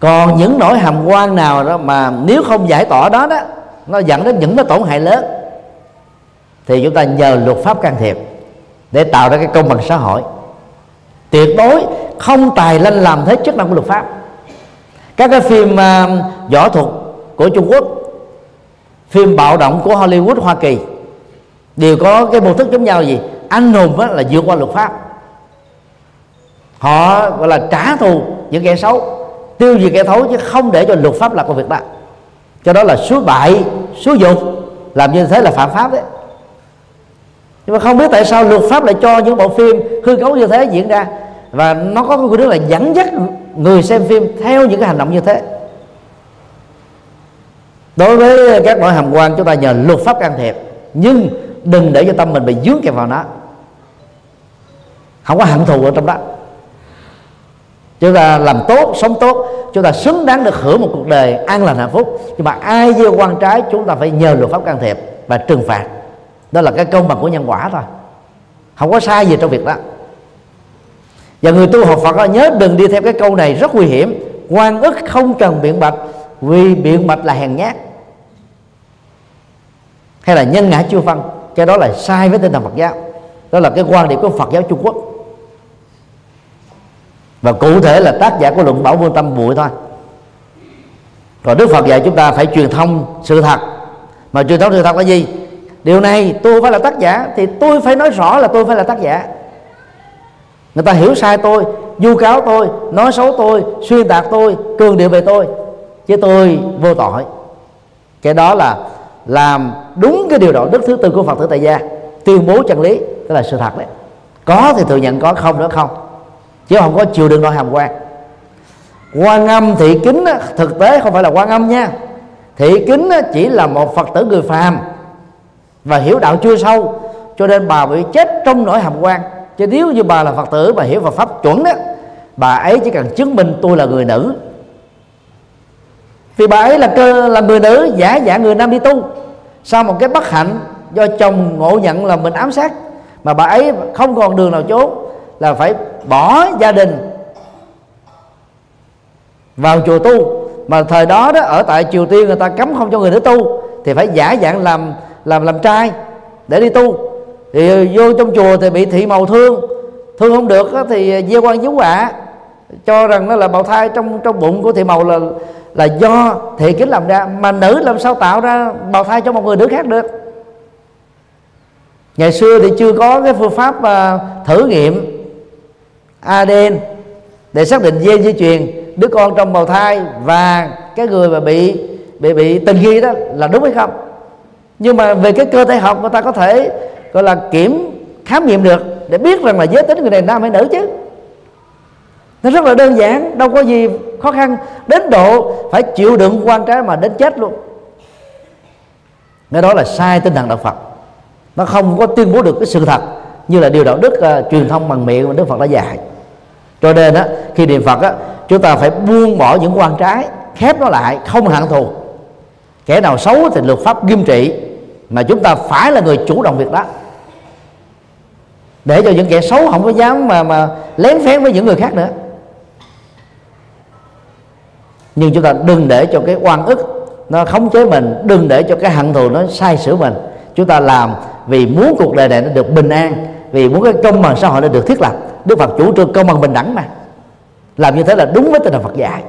Còn những nỗi hàm quan nào đó mà nếu không giải tỏa đó đó, nó dẫn đến những cái tổn hại lớn, thì chúng ta nhờ luật pháp can thiệp để tạo ra cái công bằng xã hội. Tuyệt đối không tài lanh làm thế chức năng của luật pháp. Các cái phim uh, võ thuật của Trung Quốc phim bạo động của Hollywood Hoa Kỳ đều có cái mô thức giống nhau gì? Anh hùng là vượt qua luật pháp. Họ gọi là trả thù những kẻ xấu tiêu diệt kẻ thấu chứ không để cho luật pháp là công việc đó. Cho đó là suối bại suối dục làm như thế là phạm pháp đấy nhưng mà không biết tại sao luật pháp lại cho những bộ phim hư cấu như thế diễn ra. Và nó có cái quy định là dẫn dắt người xem phim theo những cái hành động như thế. Đối với các loại hàm quan, chúng ta nhờ luật pháp can thiệp. Nhưng đừng để cho tâm mình bị dướng kẹp vào nó. Không có hận thù ở trong đó. Chúng ta làm tốt, sống tốt. Chúng ta xứng đáng được hưởng một cuộc đời an lành hạnh phúc. Nhưng mà ai gieo quan trái, chúng ta phải nhờ luật pháp can thiệp và trừng phạt đó là cái công bằng của nhân quả thôi. Không có sai gì trong việc đó. Và người tu học Phật nhớ đừng đi theo cái câu này, rất nguy hiểm. Quan ức không cần biện bạch, vì biện bạch là hèn nhát. Hay là nhân ngã chưa phân, cái đó là sai với tinh thần Phật giáo. Đó là cái quan điểm của Phật giáo Trung Quốc. Và cụ thể là tác giả của luận bảo vô tâm bụi thôi. Còn Đức Phật dạy chúng ta phải truyền thông sự thật. Mà truyền thông sự thật là gì? Điều này tôi phải là tác giả thì tôi phải nói rõ là tôi phải là tác giả. Người ta hiểu sai tôi, vu cáo tôi, nói xấu tôi, xuyên tạc tôi, cường điệu về tôi. Chứ tôi vô tội. Cái đó là làm đúng cái điều đạo đức thứ tư của phật tử tại gia. Tuyên bố chân lý đó là sự thật đấy. Có thì thừa nhận, có không nữa không. Chứ không có chịu đựng nỗi hàm quan. Quan âm thị kính thực tế không phải là quan âm nha. Thị kính chỉ là một phật tử người phàm và hiểu đạo chưa sâu. Cho nên bà bị chết trong nỗi hàm quan. Chứ nếu như bà là phật tử mà hiểu Phật pháp chuẩn đó bà ấy chỉ cần chứng minh tôi là người nữ. Vì bà ấy là cơ, là người nữ, giả dạng người nam đi tu. Sau một cái bất hạnh do chồng ngộ nhận là mình ám sát, mà bà ấy không còn đường nào trốn, là phải bỏ gia đình vào chùa tu. Mà thời đó đó, ở tại triều tiên người ta cấm không cho người nữ tu, thì phải giả dạng làm làm làm trai để đi tu. Thì ờ, vô trong chùa thì bị thị màu thương. Thương không được thì ờ, gieo quan dấu quả cho rằng nó là bào thai trong trong bụng của thị màu là là do thị kính làm ra mà nữ làm sao tạo ra bào thai cho một người nữ khác được. Ngày xưa thì chưa có cái phương pháp uh, thử nghiệm ADN để xác định gen di truyền đứa con trong bào thai và cái người mà bị bị bị tình nghi đó là đúng hay không nhưng mà về cái cơ thể học người ta có thể gọi là kiểm khám nghiệm được để biết rằng là giới tính người này nam hay nữ chứ. Nó rất là đơn giản đâu có gì khó khăn đến độ phải chịu đựng quan trái mà đến chết luôn. Cái đó là sai tinh thần đạo Phật. Nó không có tuyên bố được cái sự thật như là điều đạo đức uh, truyền thông bằng miệng mà Đức Phật đã dạy. Cho nên á khi niệm Phật á chúng ta phải buông bỏ những quan trái khép nó lại không hận thù kẻ nào xấu thì luật pháp nghiêm trị, mà chúng ta phải là người chủ động việc đó. Để cho những kẻ xấu không có dám mà mà lén phén với những người khác nữa. Nhưng chúng ta đừng để cho cái oan ức nó khống chế mình, đừng để cho cái hận thù nó sai sửa mình. Chúng ta làm vì muốn cuộc đời này nó được bình an, vì muốn cái công bằng xã hội nó được thiết lập. Đức phật chủ trương công bằng bình đẳng mà. Làm như thế là đúng với tinh thần phật dạy.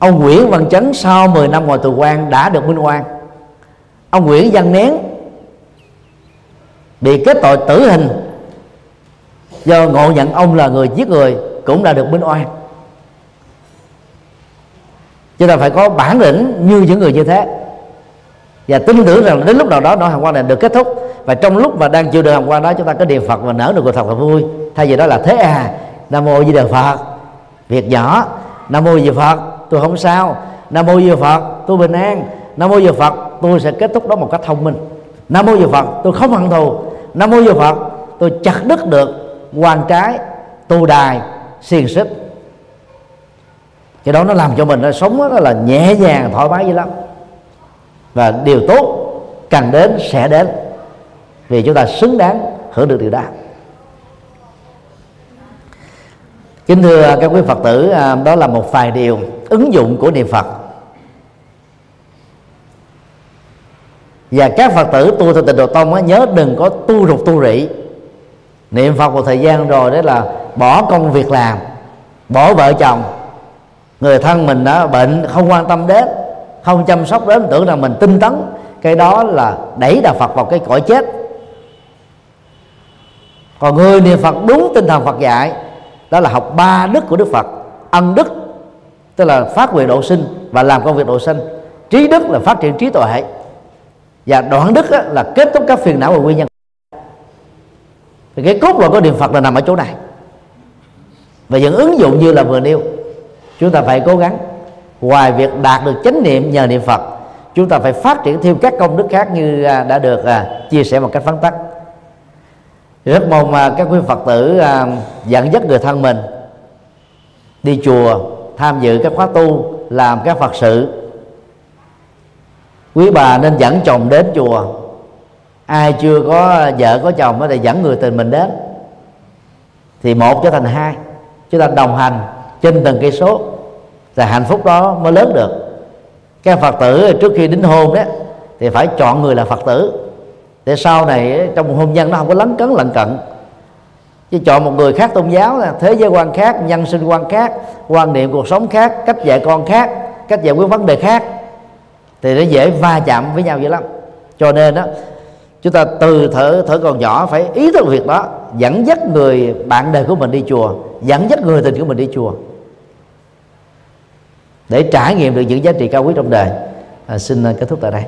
Ông Nguyễn Văn Chấn sau 10 năm ngoài tù quan đã được minh oan. Ông Nguyễn Văn Nén bị kết tội tử hình. Do ngộ nhận ông là người giết người cũng đã được minh oan. Chúng ta phải có bản lĩnh như những người như thế. Và tin tưởng rằng đến lúc nào đó nỗi hàm quan này được kết thúc. Và trong lúc mà đang chịu được hàm quan đó, chúng ta có niệm phật và nở được cuộc thật là vui. Thay vì đó là thế à nam mô di đà phật. Việc nhỏ, nam mô di phật tôi không sao. Nam mô di phật, tôi bình an. Nam mô di phật, tôi sẽ kết thúc đó một cách thông minh. Nam mô di phật, tôi không hận thù. Nam mô di phật, tôi chặt đứt được quan trái tu đài, xiềng xích. Cái đó nó làm cho mình nó sống đó là nhẹ nhàng, thoải mái dữ lắm. Và điều tốt cần đến sẽ đến. Vì chúng ta xứng đáng hưởng được điều đó. Kính thưa các quý phật tử à, đó là một vài điều ứng dụng của niệm phật. Và các phật tử tu theo tịnh độ tông á, nhớ đừng có tu rụt tu rỉ. Niệm phật một thời gian rồi đấy là bỏ công việc làm bỏ vợ chồng. Người thân mình đã bệnh không quan tâm đến không chăm sóc đến tưởng rằng mình tinh tấn. Cái đó là đẩy đạo phật vào cái cõi chết. Còn người niệm phật đúng tinh thần phật dạy đó là học ba đức của đức phật. Ân đức, tức là phát nguyện độ sinh và làm công việc độ sinh. Trí đức là phát triển trí tuệ. Và đoạn đức là kết thúc các phiền não và nguyên nhân. Thì cái cốt lõi của niệm phật là nằm ở chỗ này. Và những ứng dụng như là vừa nêu, chúng ta phải cố gắng. Ngoài việc đạt được chánh niệm nhờ niệm phật, chúng ta phải phát triển thêm các công đức khác như à, đã được à, chia sẻ một cách vắn tắt rất mong à, các quý phật tử à, dẫn dắt người thân mình đi chùa, tham dự các khóa tu, làm các phật sự. Quý bà nên dẫn chồng đến chùa. Ai chưa có vợ, có chồng thì dẫn người tình mình đến. Thì một trở thành hai chúng ta đồng hành trên từng cây số. Là hạnh phúc đó mới lớn được. Các phật tử trước khi đính hôn đó thì phải chọn người là phật tử để sau này trong một hôn nhân nó không có lấn cấn lận cận? Chứ chọn một người khác tôn giáo là thế giới quan khác nhân sinh quan khác quan niệm cuộc sống khác cách dạy con khác cách giải quyết vấn đề khác thì nó dễ va chạm với nhau dữ lắm. Cho nên đó chúng ta từ thở thở còn nhỏ phải ý thức việc đó dẫn dắt người bạn đời của mình đi chùa dẫn dắt người tình của mình đi chùa. Để trải nghiệm được những giá trị cao quý trong đời. À, xin kết thúc tại đây.